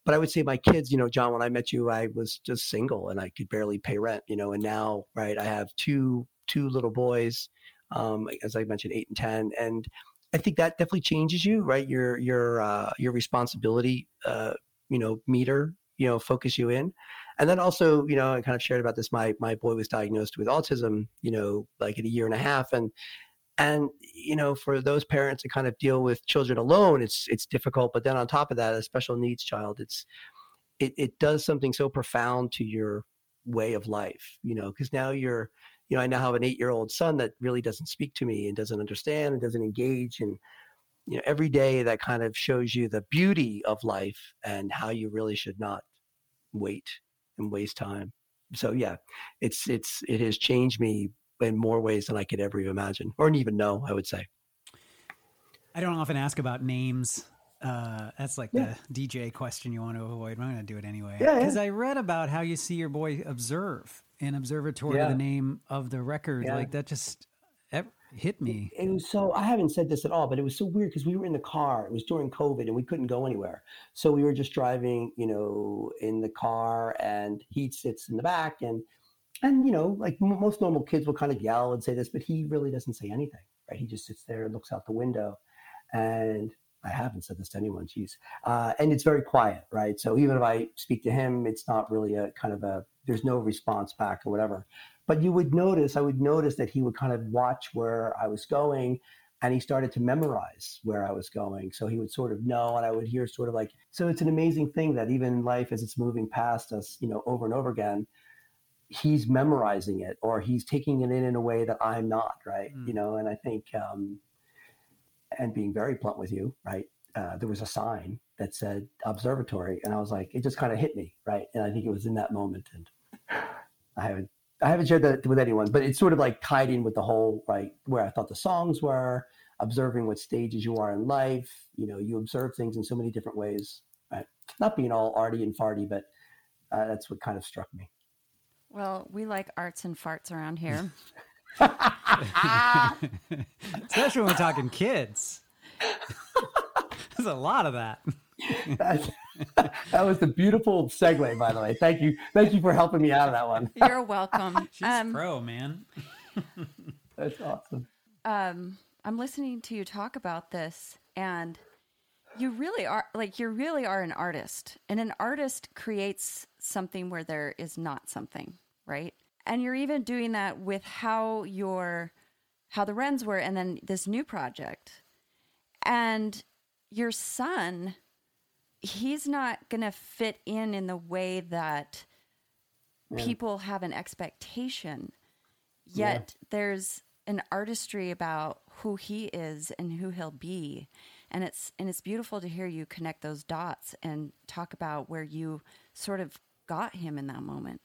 but I would say my kids, you know, John, when I met you, I was just single and I could barely pay rent. You know, and now, right, I have two two little boys, um, as I mentioned, eight and ten, and I think that definitely changes you, right? Your your uh, your responsibility, uh, you know, meter, you know, focus you in, and then also, you know, I kind of shared about this. My my boy was diagnosed with autism, you know, like at a year and a half, and and you know, for those parents to kind of deal with children alone, it's it's difficult. But then on top of that, a special needs child, it's it it does something so profound to your way of life, you know, because now you're you know, I now have an eight year old son that really doesn't speak to me and doesn't understand and doesn't engage. And, you know, every day that kind of shows you the beauty of life and how you really should not wait and waste time. So yeah, it's, it's, it has changed me in more ways than I could ever imagine or even know, I would say. I don't often ask about names Uh, that's like Yeah. the DJ question you want to avoid. but I'm going to do it anyway. Yeah, yeah. Because I read about how you see your boy Observe in Observatory, Yeah. the name of the record. Yeah. Like that just hit me. It was so I haven't said this at all, but it was so weird because we were in the car. It was during COVID and we couldn't go anywhere. So we were just driving, you know, in the car and he sits in the back and and you know, like m- most normal kids will kind of yell and say this, but he really doesn't say anything, right? He just sits there and looks out the window. And I haven't said this to anyone, geez. Uh, and it's very quiet, right? So even if I speak to him, it's not really a kind of a there's no response back or whatever. But you would notice, I would notice that he would kind of watch where I was going and he started to memorize where I was going. So he would sort of know, and I would hear sort of like, so it's an amazing thing that even life, as it's moving past us, you know, over and over again, he's memorizing it or he's taking it in in a way that I'm not, right? Mm. You know, and I think, um, and being very blunt with you, right? Uh, there was a sign that said observatory, and I was like, it just kind of hit me, right? And I think it was in that moment, and I haven't I haven't shared that with anyone, but it's sort of like tied in with the whole like where I thought the songs were, observing what stages you are in life. You know, you observe things in so many different ways. Right? Not being all arty and farty, but uh, that's what kind of struck me. Well, we like arts and farts around here. Especially when we're talking kids. There's a lot of that. That was the beautiful segue, by the way. Thank you, thank you for helping me out of that one. You're welcome. She's um, pro, man. That's awesome. um, I'm listening to you talk about this, and you really are like you really are an artist, and an artist creates something where there is not something, right? And you're even doing that with how your how the Wrens were, and then this new project, and your son, he's not gonna fit in in the way that people have an expectation. Yet there's an artistry about who he is and who he'll be. And it's and it's beautiful to hear you connect those dots and talk about where you sort of got him in that moment.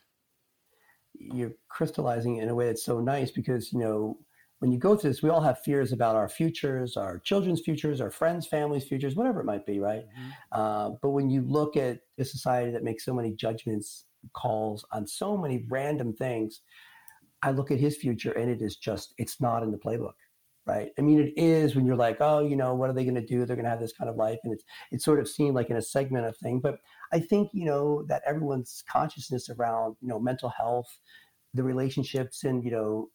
You're crystallizing it in a way that's so nice because you know when you go through this we all have fears about our futures our children's futures our friends families futures whatever it might be right? Uh, but when you look at a society that makes so many judgments calls on so many random things i look at his future and it is just it's not in the playbook right? I mean it is when you're like oh you know what are they going to do? They're going to have this kind of life and it's it's sort of seen like in a segment of thing. But i think you know that everyone's consciousness around you know mental health the relationships and you know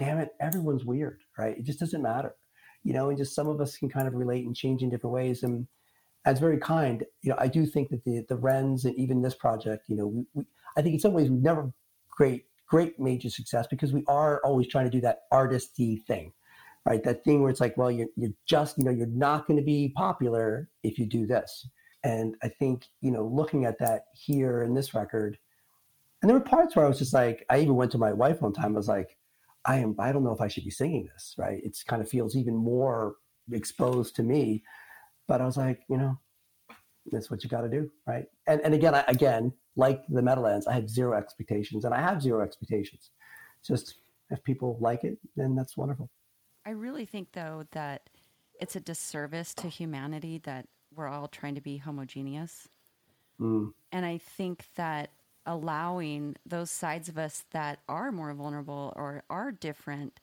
damn it everyone's weird right? It just doesn't matter you know and just some of us can kind of relate and change in different ways and that's very kind. You know i do think that the the wrens and even this project you know we, we i think in some ways we've never great great major success because we are always trying to do that artisty thing right? That thing where it's like well you're, you're just you know you're not going to be popular if you do this. And i think you know looking at that here in this record and there were parts where i was just like i even went to my wife one time i was like i am i don't know if i should be singing this right? It's kind of feels even more exposed to me but i was like you know that's what you got to do right? And and again I, again like the meadowlands i had zero expectations and i have zero expectations. Just if people like it then that's wonderful. I really think though that it's a disservice to humanity that we're all trying to be homogeneous. Mm. and i think that allowing those sides of us that are more vulnerable or are different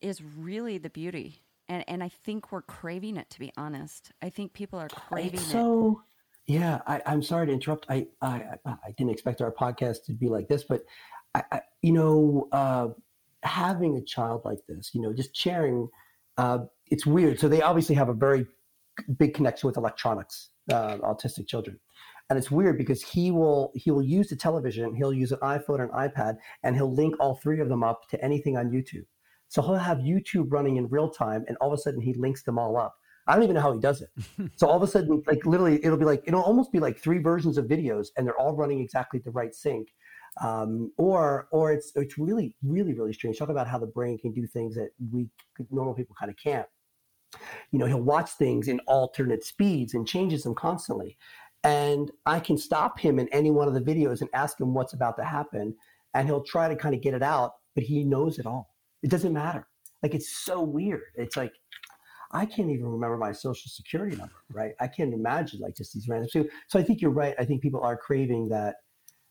is really the beauty. And and i think we're craving it to be honest. I think people are craving It's it. so yeah I, i'm sorry to interrupt. I, I i I didn't expect our podcast to be like this but i, I you know uh having a child like this you know just sharing uh it's weird. So they obviously have a very big connection with electronics uh, autistic children and it's weird because he will he will use the television he'll use an iphone or an ipad and he'll link all three of them up to anything on youtube. So he'll have youtube running in real time and all of a sudden he links them all up. I don't even know how he does it. So all of a sudden like literally it'll be like it'll almost be like three versions of videos and they're all running exactly the right sync. Um, or or it's it's really really really strange. Talk about how the brain can do things that we normal people kind of can't. You know he'll watch things in alternate speeds and changes them constantly and i can stop him in any one of the videos and ask him what's about to happen and he'll try to kind of get it out but he knows it all it doesn't matter like it's so weird it's like I can't even remember my social security number, right? I can't imagine like just these random. So, so I think you're right. I think people are craving that,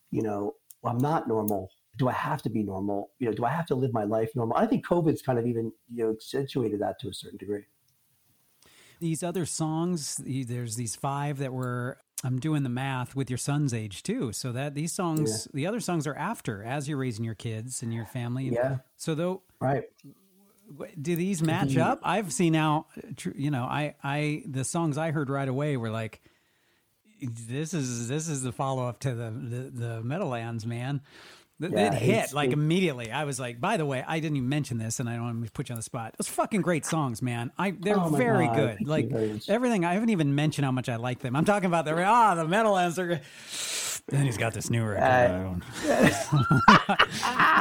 you know, well, I'm not normal. Do I have to be normal? You know, do I have to live my life normal? I think COVID's kind of even, you know, accentuated that to a certain degree. These other songs, there's these five that were. I'm doing the math with your son's age too, so that these songs, the other songs are after as you're raising your kids and your family. Yeah. So though, Right. do these match the- up? I've seen now, you know, I, I, the songs I heard right away were like, this is this is the follow up to the the, the Meadowlands, man. Th- Yeah, it hit like immediately. I was like, by the way, I didn't even mention this, and I don't want to put you on the spot. Those fucking great songs, man. I they're Oh very God, good. thank like everything. I haven't even mentioned how much I like them. I'm talking about the ah the metal They're. Then he's got this new record.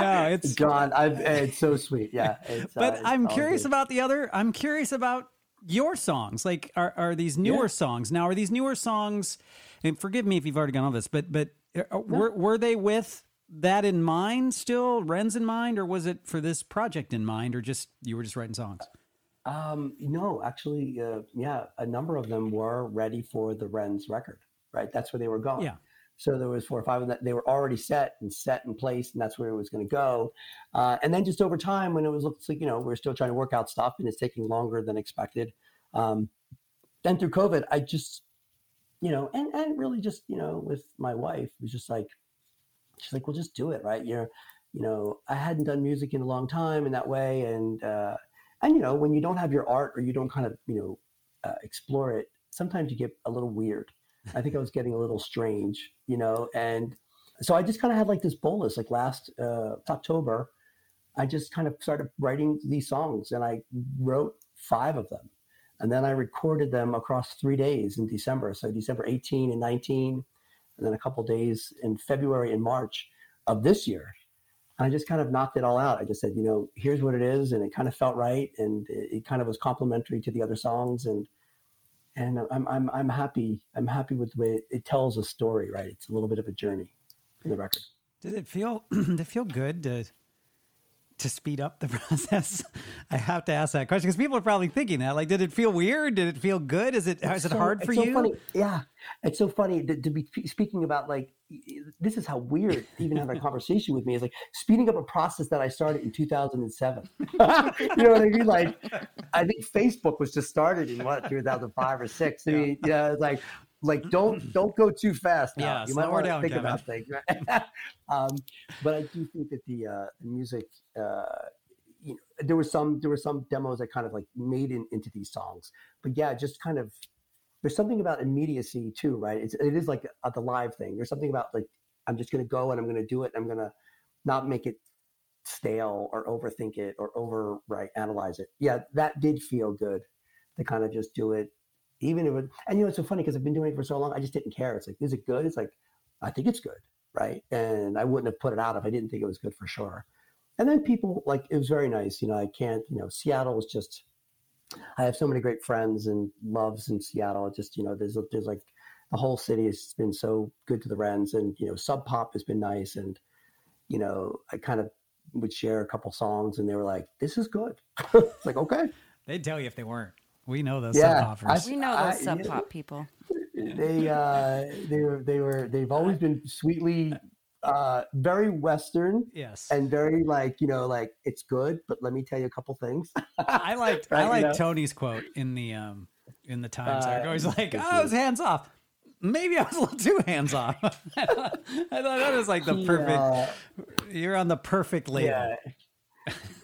no, it's John, I've, it's so sweet. Yeah. But uh, I'm curious good. about the other. I'm curious about your songs. Like, are are these newer Yeah. songs now? Are these newer songs? And forgive me if you've already gone over this, but but uh, were were they with that in mind still, Wrens' in mind, or was it for this project in mind, or just you were just writing songs? Um, no, actually, uh, yeah, a number of them were ready for the Wren's record, right? That's where they were going. Yeah. So there was four or five of them. They were already set and set in place, and that's where it was going to go. Uh, and then just over time, when it was looks like you know we are still trying to work out stuff, and it's taking longer than expected. Um, then through COVID, I just, you know, and and really just you know with my wife, it was just like, she's like, well, just do it, right? You're, you know, I hadn't done music in a long time in that way, and uh, and you know when you don't have your art or you don't kind of you know uh, explore it, sometimes you get a little weird. I think I was getting a little strange, you know, and so I just kind of had like this bolus. Like last uh, October, I just kind of started writing these songs, and I wrote five of them, and then I recorded them across three days in December. So December 18 and 19, and then a couple days in February and March of this year. I just kind of knocked it all out. I just said, you know, here's what it is, and it kind of felt right, and it, it kind of was complementary to the other songs, and and I'm I'm I'm happy. I'm happy with the way it, it tells a story. Right, it's a little bit of a journey in the record. Did it feel did it feel good to to speed up the process? I have to ask that question because people are probably thinking that. Like, did it feel weird? Did it feel good? Is it is it so- hard for it's so you? Funny. Yeah, it's so funny to, to be speaking about like this is how weird even having a conversation with me is like speeding up a process that I started in 2007. you know what I mean? Like I think Facebook was just started in what 2005 or six. I mean, yeah, it's like like don't don't go too fast. Now. Yeah, you might want to think Kevin. about things. Right? um, but I do think that the uh, the music. Uh, you know, there were some there were some demos that kind of like made in, into these songs, but yeah, just kind of there's something about immediacy too, right? It's, it is like a, the live thing. There's something about like I'm just going to go and I'm going to do it. And I'm going to not make it stale or overthink it or over right analyze it. Yeah, that did feel good to kind of just do it, even if it. And you know, it's so funny because I've been doing it for so long. I just didn't care. It's like, is it good? It's like, I think it's good, right? And I wouldn't have put it out if I didn't think it was good for sure. And then people like it was very nice. You know, I can't. You know, Seattle was just I have so many great friends and loves in Seattle. Just you know, there's there's like the whole city has been so good to the Wrens, and you know, Sub Pop has been nice, and you know, I kind of would share a couple songs, and they were like, "This is good." it's like okay, They'd tell you if they weren't. We know those Yeah, sub offers. I- We know I- those sub yeah. pop people. they uh, they were they were they've always been sweetly uh, very Western yes. and very like you know like it's good, but let me tell you a couple things. I liked Right, I you liked know? Tony's quote in the um in the Times Uh, article. He's like, "Oh, I was hands off." Maybe I was a little too hands off. I thought I thought that was like the perfect. Yeah. You're on the perfect label. Yeah.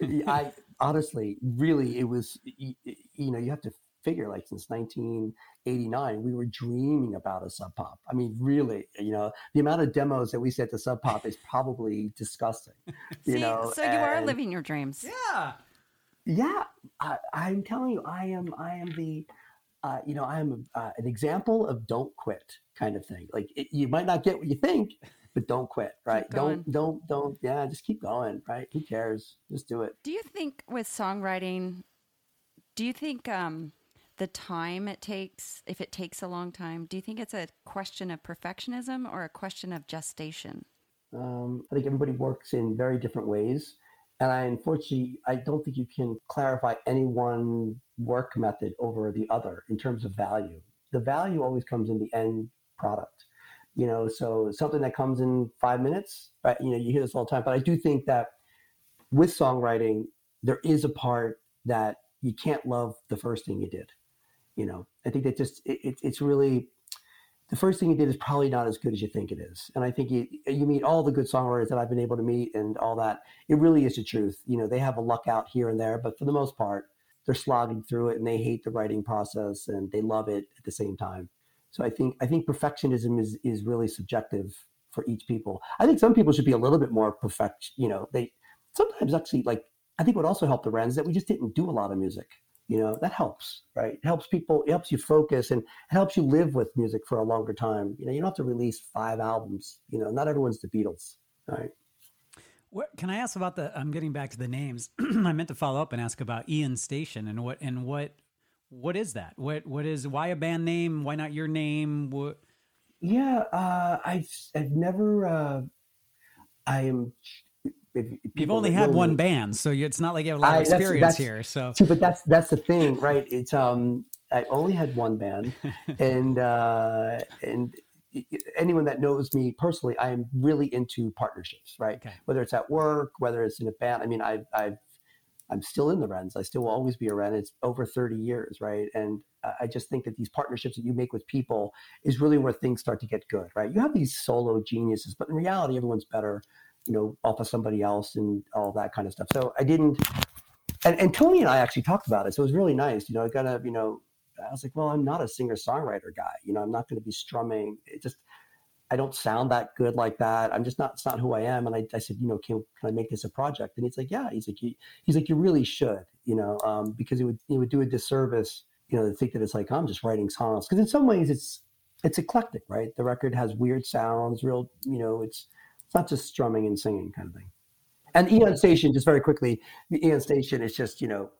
Yeah, I honestly, really, it was, y- y- you know, you have to figure like since 1989, we were dreaming about a sub pop. I mean, really, you know, the amount of demos that we sent to sub pop is probably disgusting. You See, know, so you are living your dreams. Yeah. Yeah, I, I'm telling you, I am, I am the, uh, you know, I am uh, an example of don't quit kind of thing. Like it, you might not get what you think, but don't quit, right? Don't, don't, don't. Yeah, just keep going, right? Who cares? Just do it. Do you think with songwriting, do you think um, the time it takes, if it takes a long time, do you think it's a question of perfectionism or a question of gestation? Um, I think everybody works in very different ways. And I unfortunately, I don't think you can clarify any one work method over the other in terms of value. The value always comes in the end product. You know, so something that comes in five minutes, right? You know, you hear this all the time. But I do think that with songwriting, there is a part that you can't love the first thing you did. You know, I think that just it, it, it's really the first thing you did is probably not as good as you think it is. And I think you, you meet all the good songwriters that I've been able to meet and all that. It really is the truth. You know, they have a luck out here and there, but for the most part, they're slogging through it and they hate the writing process and they love it at the same time. So I think I think perfectionism is is really subjective for each people. I think some people should be a little bit more perfect. You know, they sometimes actually like. I think what also helped the Wrens is that we just didn't do a lot of music you know that helps right it helps people it helps you focus and it helps you live with music for a longer time you know you don't have to release five albums you know not everyone's the beatles right What can I ask about the? I'm getting back to the names. I meant to follow up and ask about Aeon Station and what and what what is that? What what is why a band name? Why not your name? What? yeah uh i've i've never uh i am You've only had one band, so you- it's not like you have a lot I- of that's- experience that's- here. So See, but that's that's the thing, right? It's um, I only had one band, and uh, and anyone that knows me personally, I am really into partnerships, right? Okay. Whether it's at work, whether it's in a band. I mean, I've I've I'm still in the Wrens. I still will always be a Wren. It's over 30 years, right? And I- just think that these partnerships that you make with people is really where things start to get good, right? You have these solo geniuses, but in reality, everyone's better, you know, off of somebody else and all that kind of stuff. So I didn't and, and Tony and I actually talked about it. So it was really nice. You know, I got to, you know, I was like, well, I'm not a singer songwriter guy. You know, I'm not going to be strumming. It just, I don't sound that good like that. I'm just not, it's not who I am. And I, I said, you know, can, can I make this a project? And he's like, yeah. He's like, he's like, you really should, you know, um, because it would, it would do a disservice, you know, to think that it's like, I'm just writing songs. Cause in some ways it's, it's eclectic, right? The record has weird sounds, real, you know, it's, it's not just strumming and singing kind of thing. And Aeon Station, just very quickly, the Aeon Station is just, you know,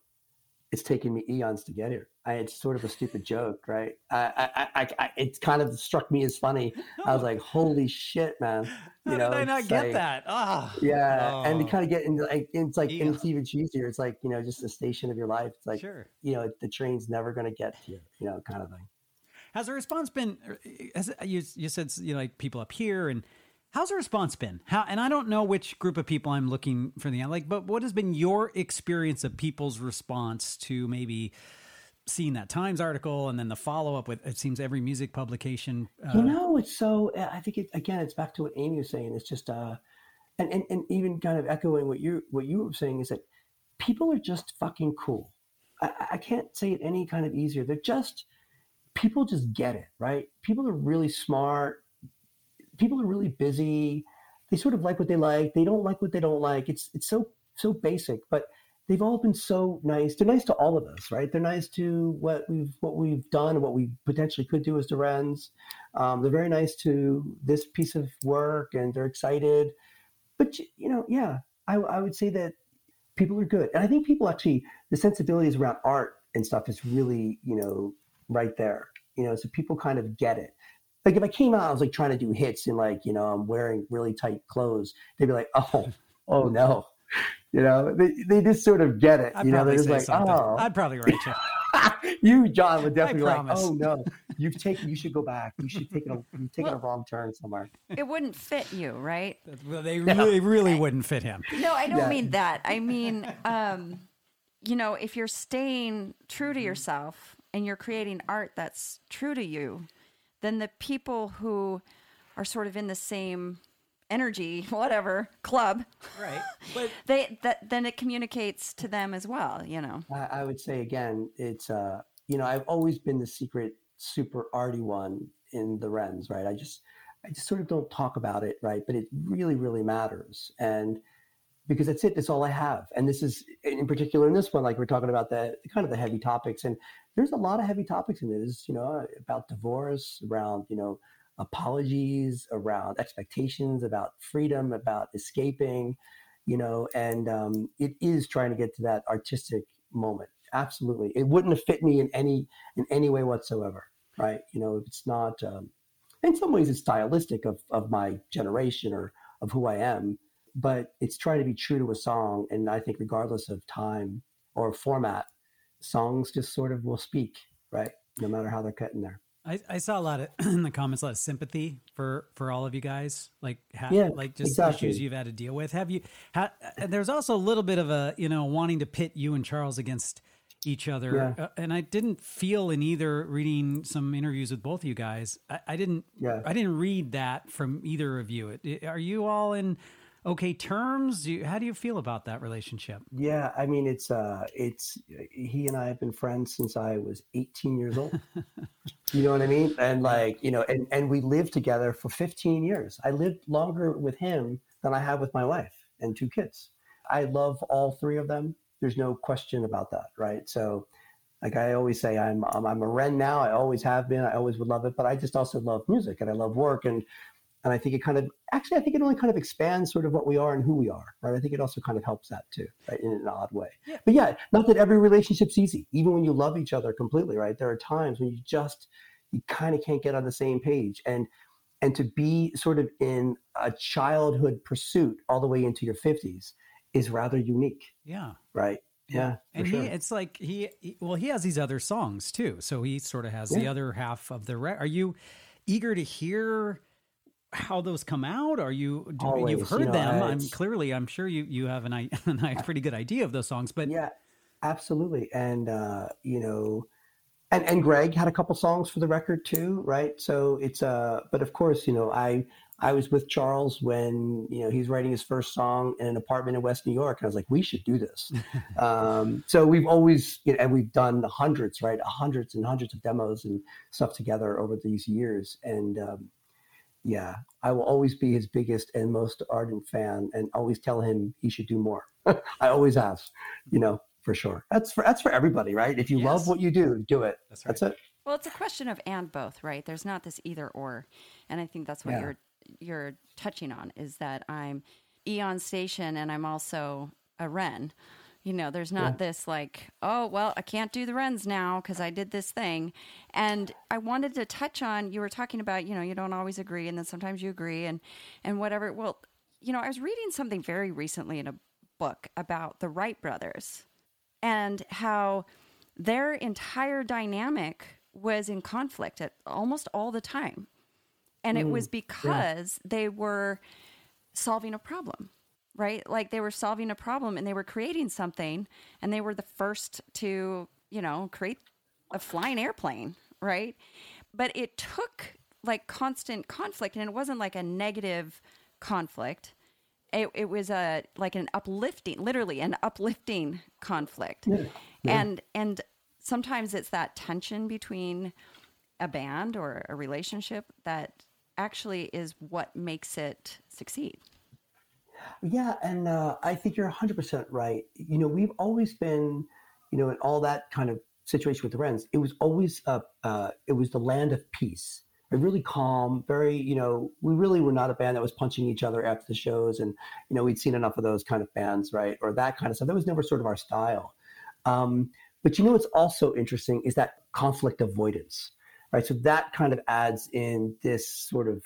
it's taken me eons to get here. I, it's sort of a stupid joke, right? I, I, I, I, it kind of struck me as funny. I was like, holy shit, man. how You know, did I not get like- that? Ah, Yeah. And Oh. to kind of get into like, it's like, and it's even cheesier. It's like, you know, just a station of your life. It's like, sure. you know, the train's never going to get to you, you know, kind of thing. Has the response been? Has, you you said you know, like people up here, and how's the response been? How? And I don't know which group of people I'm looking for the like, but what has been your experience of people's response to maybe seeing that Times article and then the follow up with it seems every music publication. Uh, you know, it's so. I think it again. It's back to what Amy was saying. It's just, uh, and, and and even kind of echoing what you what you were saying is that people are just fucking cool. I, I can't say it any kind of easier. They're just people just get it, right? People are really smart. People are really busy. They sort of like what they like. They don't like what they don't like. It's it's so so basic, but they've all been so nice. They're nice to all of us, right? They're nice to what we've what we've done, and what we potentially could do as Wrens. Um, they're very nice to this piece of work, and they're excited. But you know, yeah, I, I would say that people are good, and I think people actually the sensibilities around art and stuff is really you know right there. You know, so people kind of get it. Like if I came out, I was like trying to do hits and like you know I'm wearing really tight clothes, they'd be like, oh, oh no. You know, they, they just sort of get it. I'd you know, they're just like, something. oh, I'd probably write you. you, John, would definitely be like, oh no, you've taken, you should go back. You should take a, you've taken a wrong turn somewhere. It wouldn't fit you, right? Well, they really, really wouldn't fit him. No, I don't Yeah. mean that. I mean, um, you know, if you're staying true to yourself and you're creating art that's true to you, then the people who are sort of in the same energy, whatever club, Right. But they that then it communicates to them as well. You know. I, I would say again, it's uh, you know, I've always been the secret super arty one in the Wrens, right? I just I just sort of don't talk about it, right? But it really, really matters. And because that's it, that's all I have. And this is in particular in this one, like we're talking about the kind of the heavy topics. And there's a lot of heavy topics in it. It's, you know, about divorce, around, you know, apologies, around expectations, about freedom, about escaping, you know, and um, it is trying to get to that artistic moment. Absolutely, it wouldn't have fit me in any in any way whatsoever, right? You know, it's not. Um, in some ways, it's stylistic of of my generation or of who I am. but it's trying to be true to a song. And I think regardless of time or format, songs just sort of will speak, right? No matter how they're cut in there. I, I saw a lot of in the comments a lot of sympathy for for all of you guys like ha, Yeah, like just exactly. issues you've had to deal with have you ha, and there's also a little bit of a you know wanting to pit you and charles against each other Yeah. uh, and i didn't feel in either reading some interviews with both of you guys i, I didn't Yeah. i didn't read that from either of you it, it- are you all in okay terms Do you, how do you feel about that relationship Yeah, I mean it's uh it's he and I have been friends since I was 18 years old. you know what I mean? And like, you know, and and we lived together for 15 years. I lived longer with him than I have with my wife and two kids. I love all three of them. There's no question about that, right? So like I always say I'm I'm, I'm a Wren now. I always have been. I always would love it, but I just also love music and I love work and and I think it kind of actually I think it only kind of expands sort of what we are and who we are, right? I think it also kind of helps that too, right? In an odd way. Yeah. But yeah, not that every relationship's easy. Even when you love each other completely, right? There are times when you just you kind of can't get on the same page. And and to be sort of in a childhood pursuit all the way into your 50s is rather unique, yeah right? Yeah. and for he sure. it's like he, he- well he has these other songs too so he sort of has the other half of the re- are you eager to hear how those come out? Are you do, Always, you've you heard know, them. I'm clearly i'm sure you you have an, i- a pretty good idea of those songs but yeah absolutely. And uh you know and and greg had a couple songs for the record too right? So it's uh but of course you know i i was with charles when you know he's writing his first song in an apartment in west new york and i was like we should do this. Um so we've always you know and we've done hundreds right? Hundreds and hundreds of demos and stuff together over these years. And um yeah, I will always be his biggest and most ardent fan, and always tell him he should do more. I always ask, you know, for sure. That's for that's for everybody, right? If you Yes. love what you do, do it. That's That's it. Well, it's a question of and both, right? There's not this either or, and I think that's what Yeah. you're you're touching on is that I'm Aeon Station and I'm also a Wren. You know, there's not this like, oh well, I can't do the Wrens now because I did this thing, and I wanted to touch on. You were talking about, you know, you don't always agree, and then sometimes you agree, and and whatever. Well, you know, I was reading something very recently in a book about the Wright brothers and how their entire dynamic was in conflict at almost all the time. And it was mm, because they were solving a problem, right? Like they were solving a problem and they were creating something and they were the first to, you know, create a flying airplane, right? But it took like constant conflict and it wasn't like a negative conflict. It, it was a like an uplifting, literally an uplifting conflict. And and sometimes it's that tension between a band or a relationship that actually is what makes it succeed. Yeah, and uh, I think you're 100% right. You know, we've always been, you know, in all that kind of situation with the Wrens, it was always, uh, uh, it was the land of peace. A really calm, very, you know, we really were not a band that was punching each other after the shows. And, you know, we'd seen enough of those kind of bands, right? Or that kind of stuff. That was never sort of our style. Um, but you know what's also interesting is that conflict avoidance, right? So that kind of adds in this sort of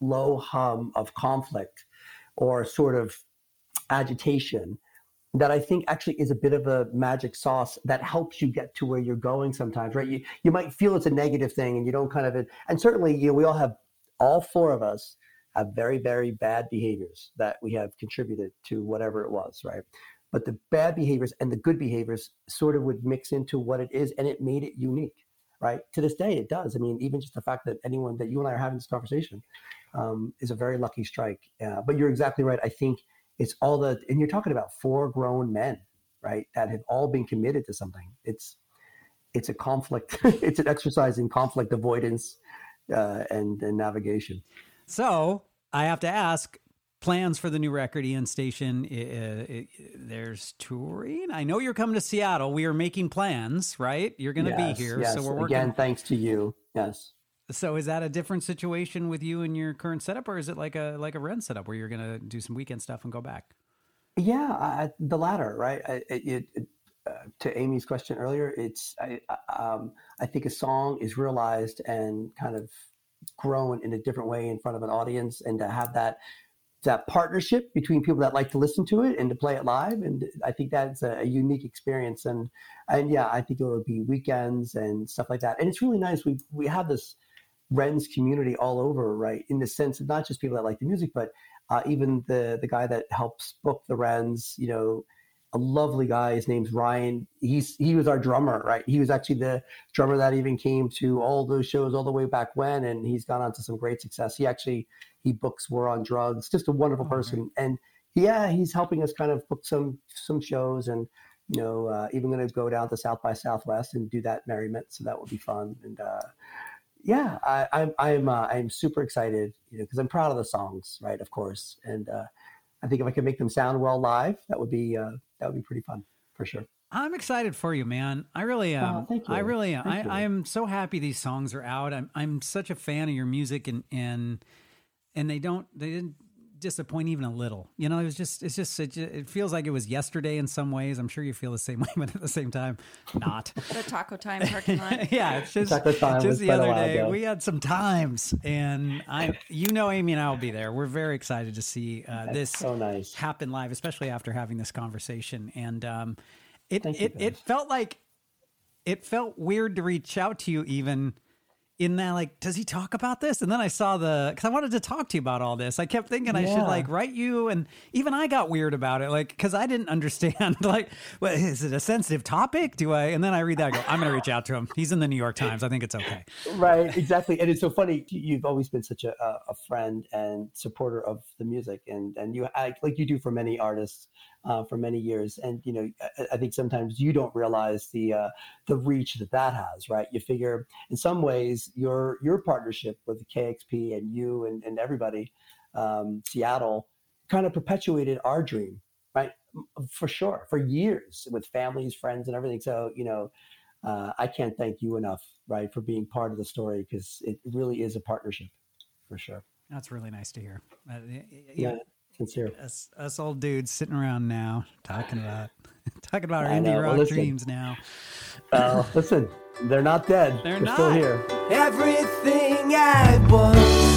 low hum of conflict or sort of agitation that I think actually is a bit of a magic sauce that helps you get to where you're going sometimes, right? You, you might feel it's a negative thing and you don't kind of, and certainly, you know, we all have, all four of us have very, very bad behaviors that we have contributed to whatever it was, right? But the bad behaviors and the good behaviors sort of would mix into what it is and it made it unique, right? To this day, it does. I mean, even just the fact that anyone that you and I are having this conversation um, is a very lucky strike. Uh, but you're exactly right. I think it's all the, and you're talking about four grown men, right, that have all been committed to something. It's, it's a conflict. it's an exercise in conflict avoidance uh, and, and navigation. So I have to ask plans for the new record, Aeon Station. Uh, there's touring. I know you're coming to Seattle. We are making plans, right? You're going to Yes, be here, yes. so we're working. again. Thanks to you. Yes. So is that a different situation with you and your current setup, or is it like a like a rent setup where you're going to do some weekend stuff and go back? Yeah, I, the latter, right? I, it, it, uh, to Amy's question earlier, it's I, um, I think a song is realized and kind of grown in a different way in front of an audience, and to have that that partnership between people that like to listen to it and to play it live. And I think that's a, a unique experience. And and yeah, I think it will be weekends and stuff like that. And it's really nice. We we have this Wrens community all over, right? In the sense of not just people that like the music, but uh, even the the guy that helps book the Wrens, you know, a lovely guy. His name's Ryan. He's he was our drummer, right? He was actually the drummer that even came to all those shows all the way back when, and he's gone on to some great success. He actually he books War on Drugs. Just a wonderful Oh, person, and yeah, he's helping us kind of book some some shows, and you know, uh, even going to go down to South by Southwest and do that merriment. So that will be fun, and uh, yeah, I, I'm I'm uh, I'm super excited, you know, because I'm proud of the songs, right? Of course, and uh, I think if I could make them sound well live, that would be uh, that would be pretty fun for sure. I'm excited for you, man. I really am. Oh, thank I really am. I, you. I am so happy these songs are out. I'm I'm such a fan of your music and and and they don't they didn't disappoint even a little. You know, it was just it's just it, it feels like it was yesterday in some ways. I'm sure you feel the same way, but at the same time, not. The Taco Time parking lot. yeah, it's just Taco time just the other day ago. we had some times, and I, you know, Amy and I will be there. We're very excited to see uh, this so nice. happen live, especially after having this conversation. And um, it Thank you, it, it felt like it felt weird to reach out to you even in that like does he talk about this? And then i saw the because i wanted to talk to you about all this. I kept thinking i should like write you. And even i got weird about it like because i didn't understand like well, is it a sensitive topic? Do i and then i read that I go i'm gonna reach out to him. He's in the new york times. I think it's okay. Right exactly. And it's so funny You- you've always been such a, a friend and supporter of the music. And and you like you do for many artists uh, for many years. And you know I, I think sometimes you don't realize the uh, the reach that that has right? You figure in some ways your your partnership with kexp and you and, and everybody um, seattle kind of perpetuated our dream right? For sure for years with families friends and everything. So you know uh, I can't thank you enough, right, for being part of the story because it really is a partnership, for sure. that's really nice to hear. Uh, Yeah, sincere. us, us old dudes sitting around now talking about talking about our indie know. Well, rock dreams now Well, listen, they're not dead. They're still not. here. Everything I once.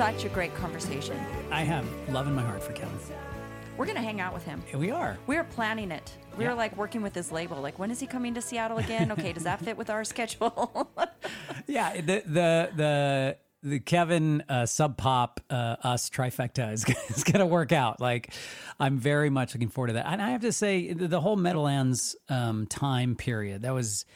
Such a great conversation. i have love in my heart for kevin We're gonna hang out with him. Here we are We are planning it. We Yeah. were like working with his label. Like, when is he coming to Seattle again? Okay, does that fit with our schedule? yeah the the the the Kevin uh, Sub Pop uh, us trifecta is, is going to work out. Like, I'm very much looking forward to that. And I have to say, the, the whole Meadowlands um, time period that was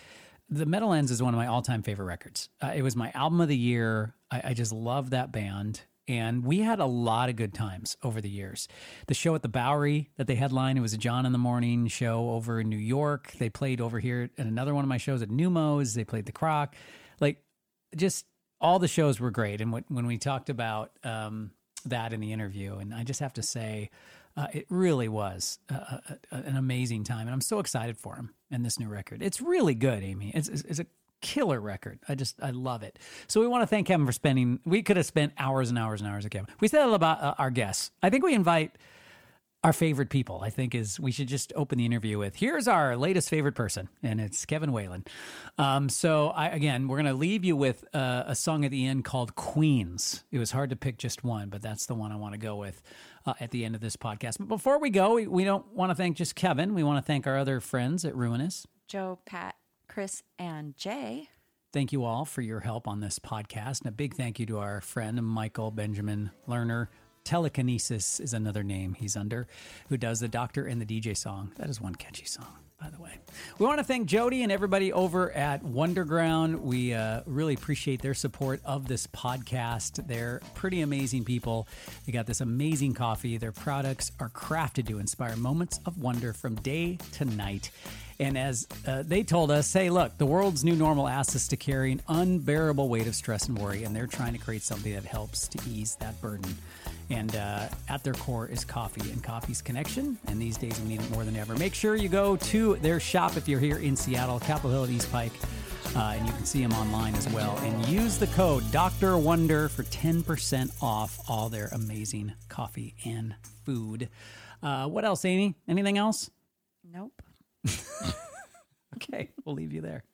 the Meadowlands is one of my all time favorite records. Uh, it was my album of the year. I, I just love that band. And we had a lot of good times over the years. The show at the Bowery that they headlined, it was a John in the Morning show over in New York. They played over here at another one of my shows at Neumos. They played the Croc. Like, just all the shows were great. And when, we talked about um, that in the interview, and I just have to say, uh, it really was a, a- an amazing time. And I'm so excited for him and this new record. It's really good, Amy. It's, it's, it's a killer record. I just, I love it. So we want to thank Kevin for spending, we could have spent hours and hours and hours with Kevin. We said about uh, our guests. I think we invite our favorite people, I think, is we should just open the interview with here's our latest favorite person, and it's Kevin Whelan. Um, so, I, again, we're to leave you with uh, a song at the end called Queens. It was hard to pick just one, but that's the one I want to go with uh, at the end of this podcast. But before we go, we, we don't want to thank just Kevin. We want to thank our other friends at Ruinous. Joe, Pat, Chris, and Jay. Thank you all for your help on this podcast. And a big thank you to our friend Michael Benjamin Lerner Telekinesis is another name he's under, who does the Doctor and the DJ song. That is one catchy song, by the way. We want to thank Jody and everybody over at Wonderground. We uh, really appreciate their support of this podcast. They're pretty amazing people. They got this amazing coffee. Their products are crafted to inspire moments of wonder from day to night. And as uh, they told us, hey, look, the world's new normal asks us to carry an unbearable weight of stress and worry, and they're trying to create something that helps to ease that burden. And uh, at their core is coffee and coffee's connection. And these days we need it more than ever. Make sure you go to their shop if you're here in Seattle, Capitol Hill at East Pike. Uh, and you can see them online as well. And use the code Dr. Wonder for 10% off all their amazing coffee and food. Uh, what else, Amy? Anything else? Nope. Okay, we'll leave you there.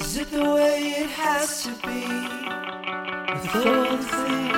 Is it the way it has to be? With all the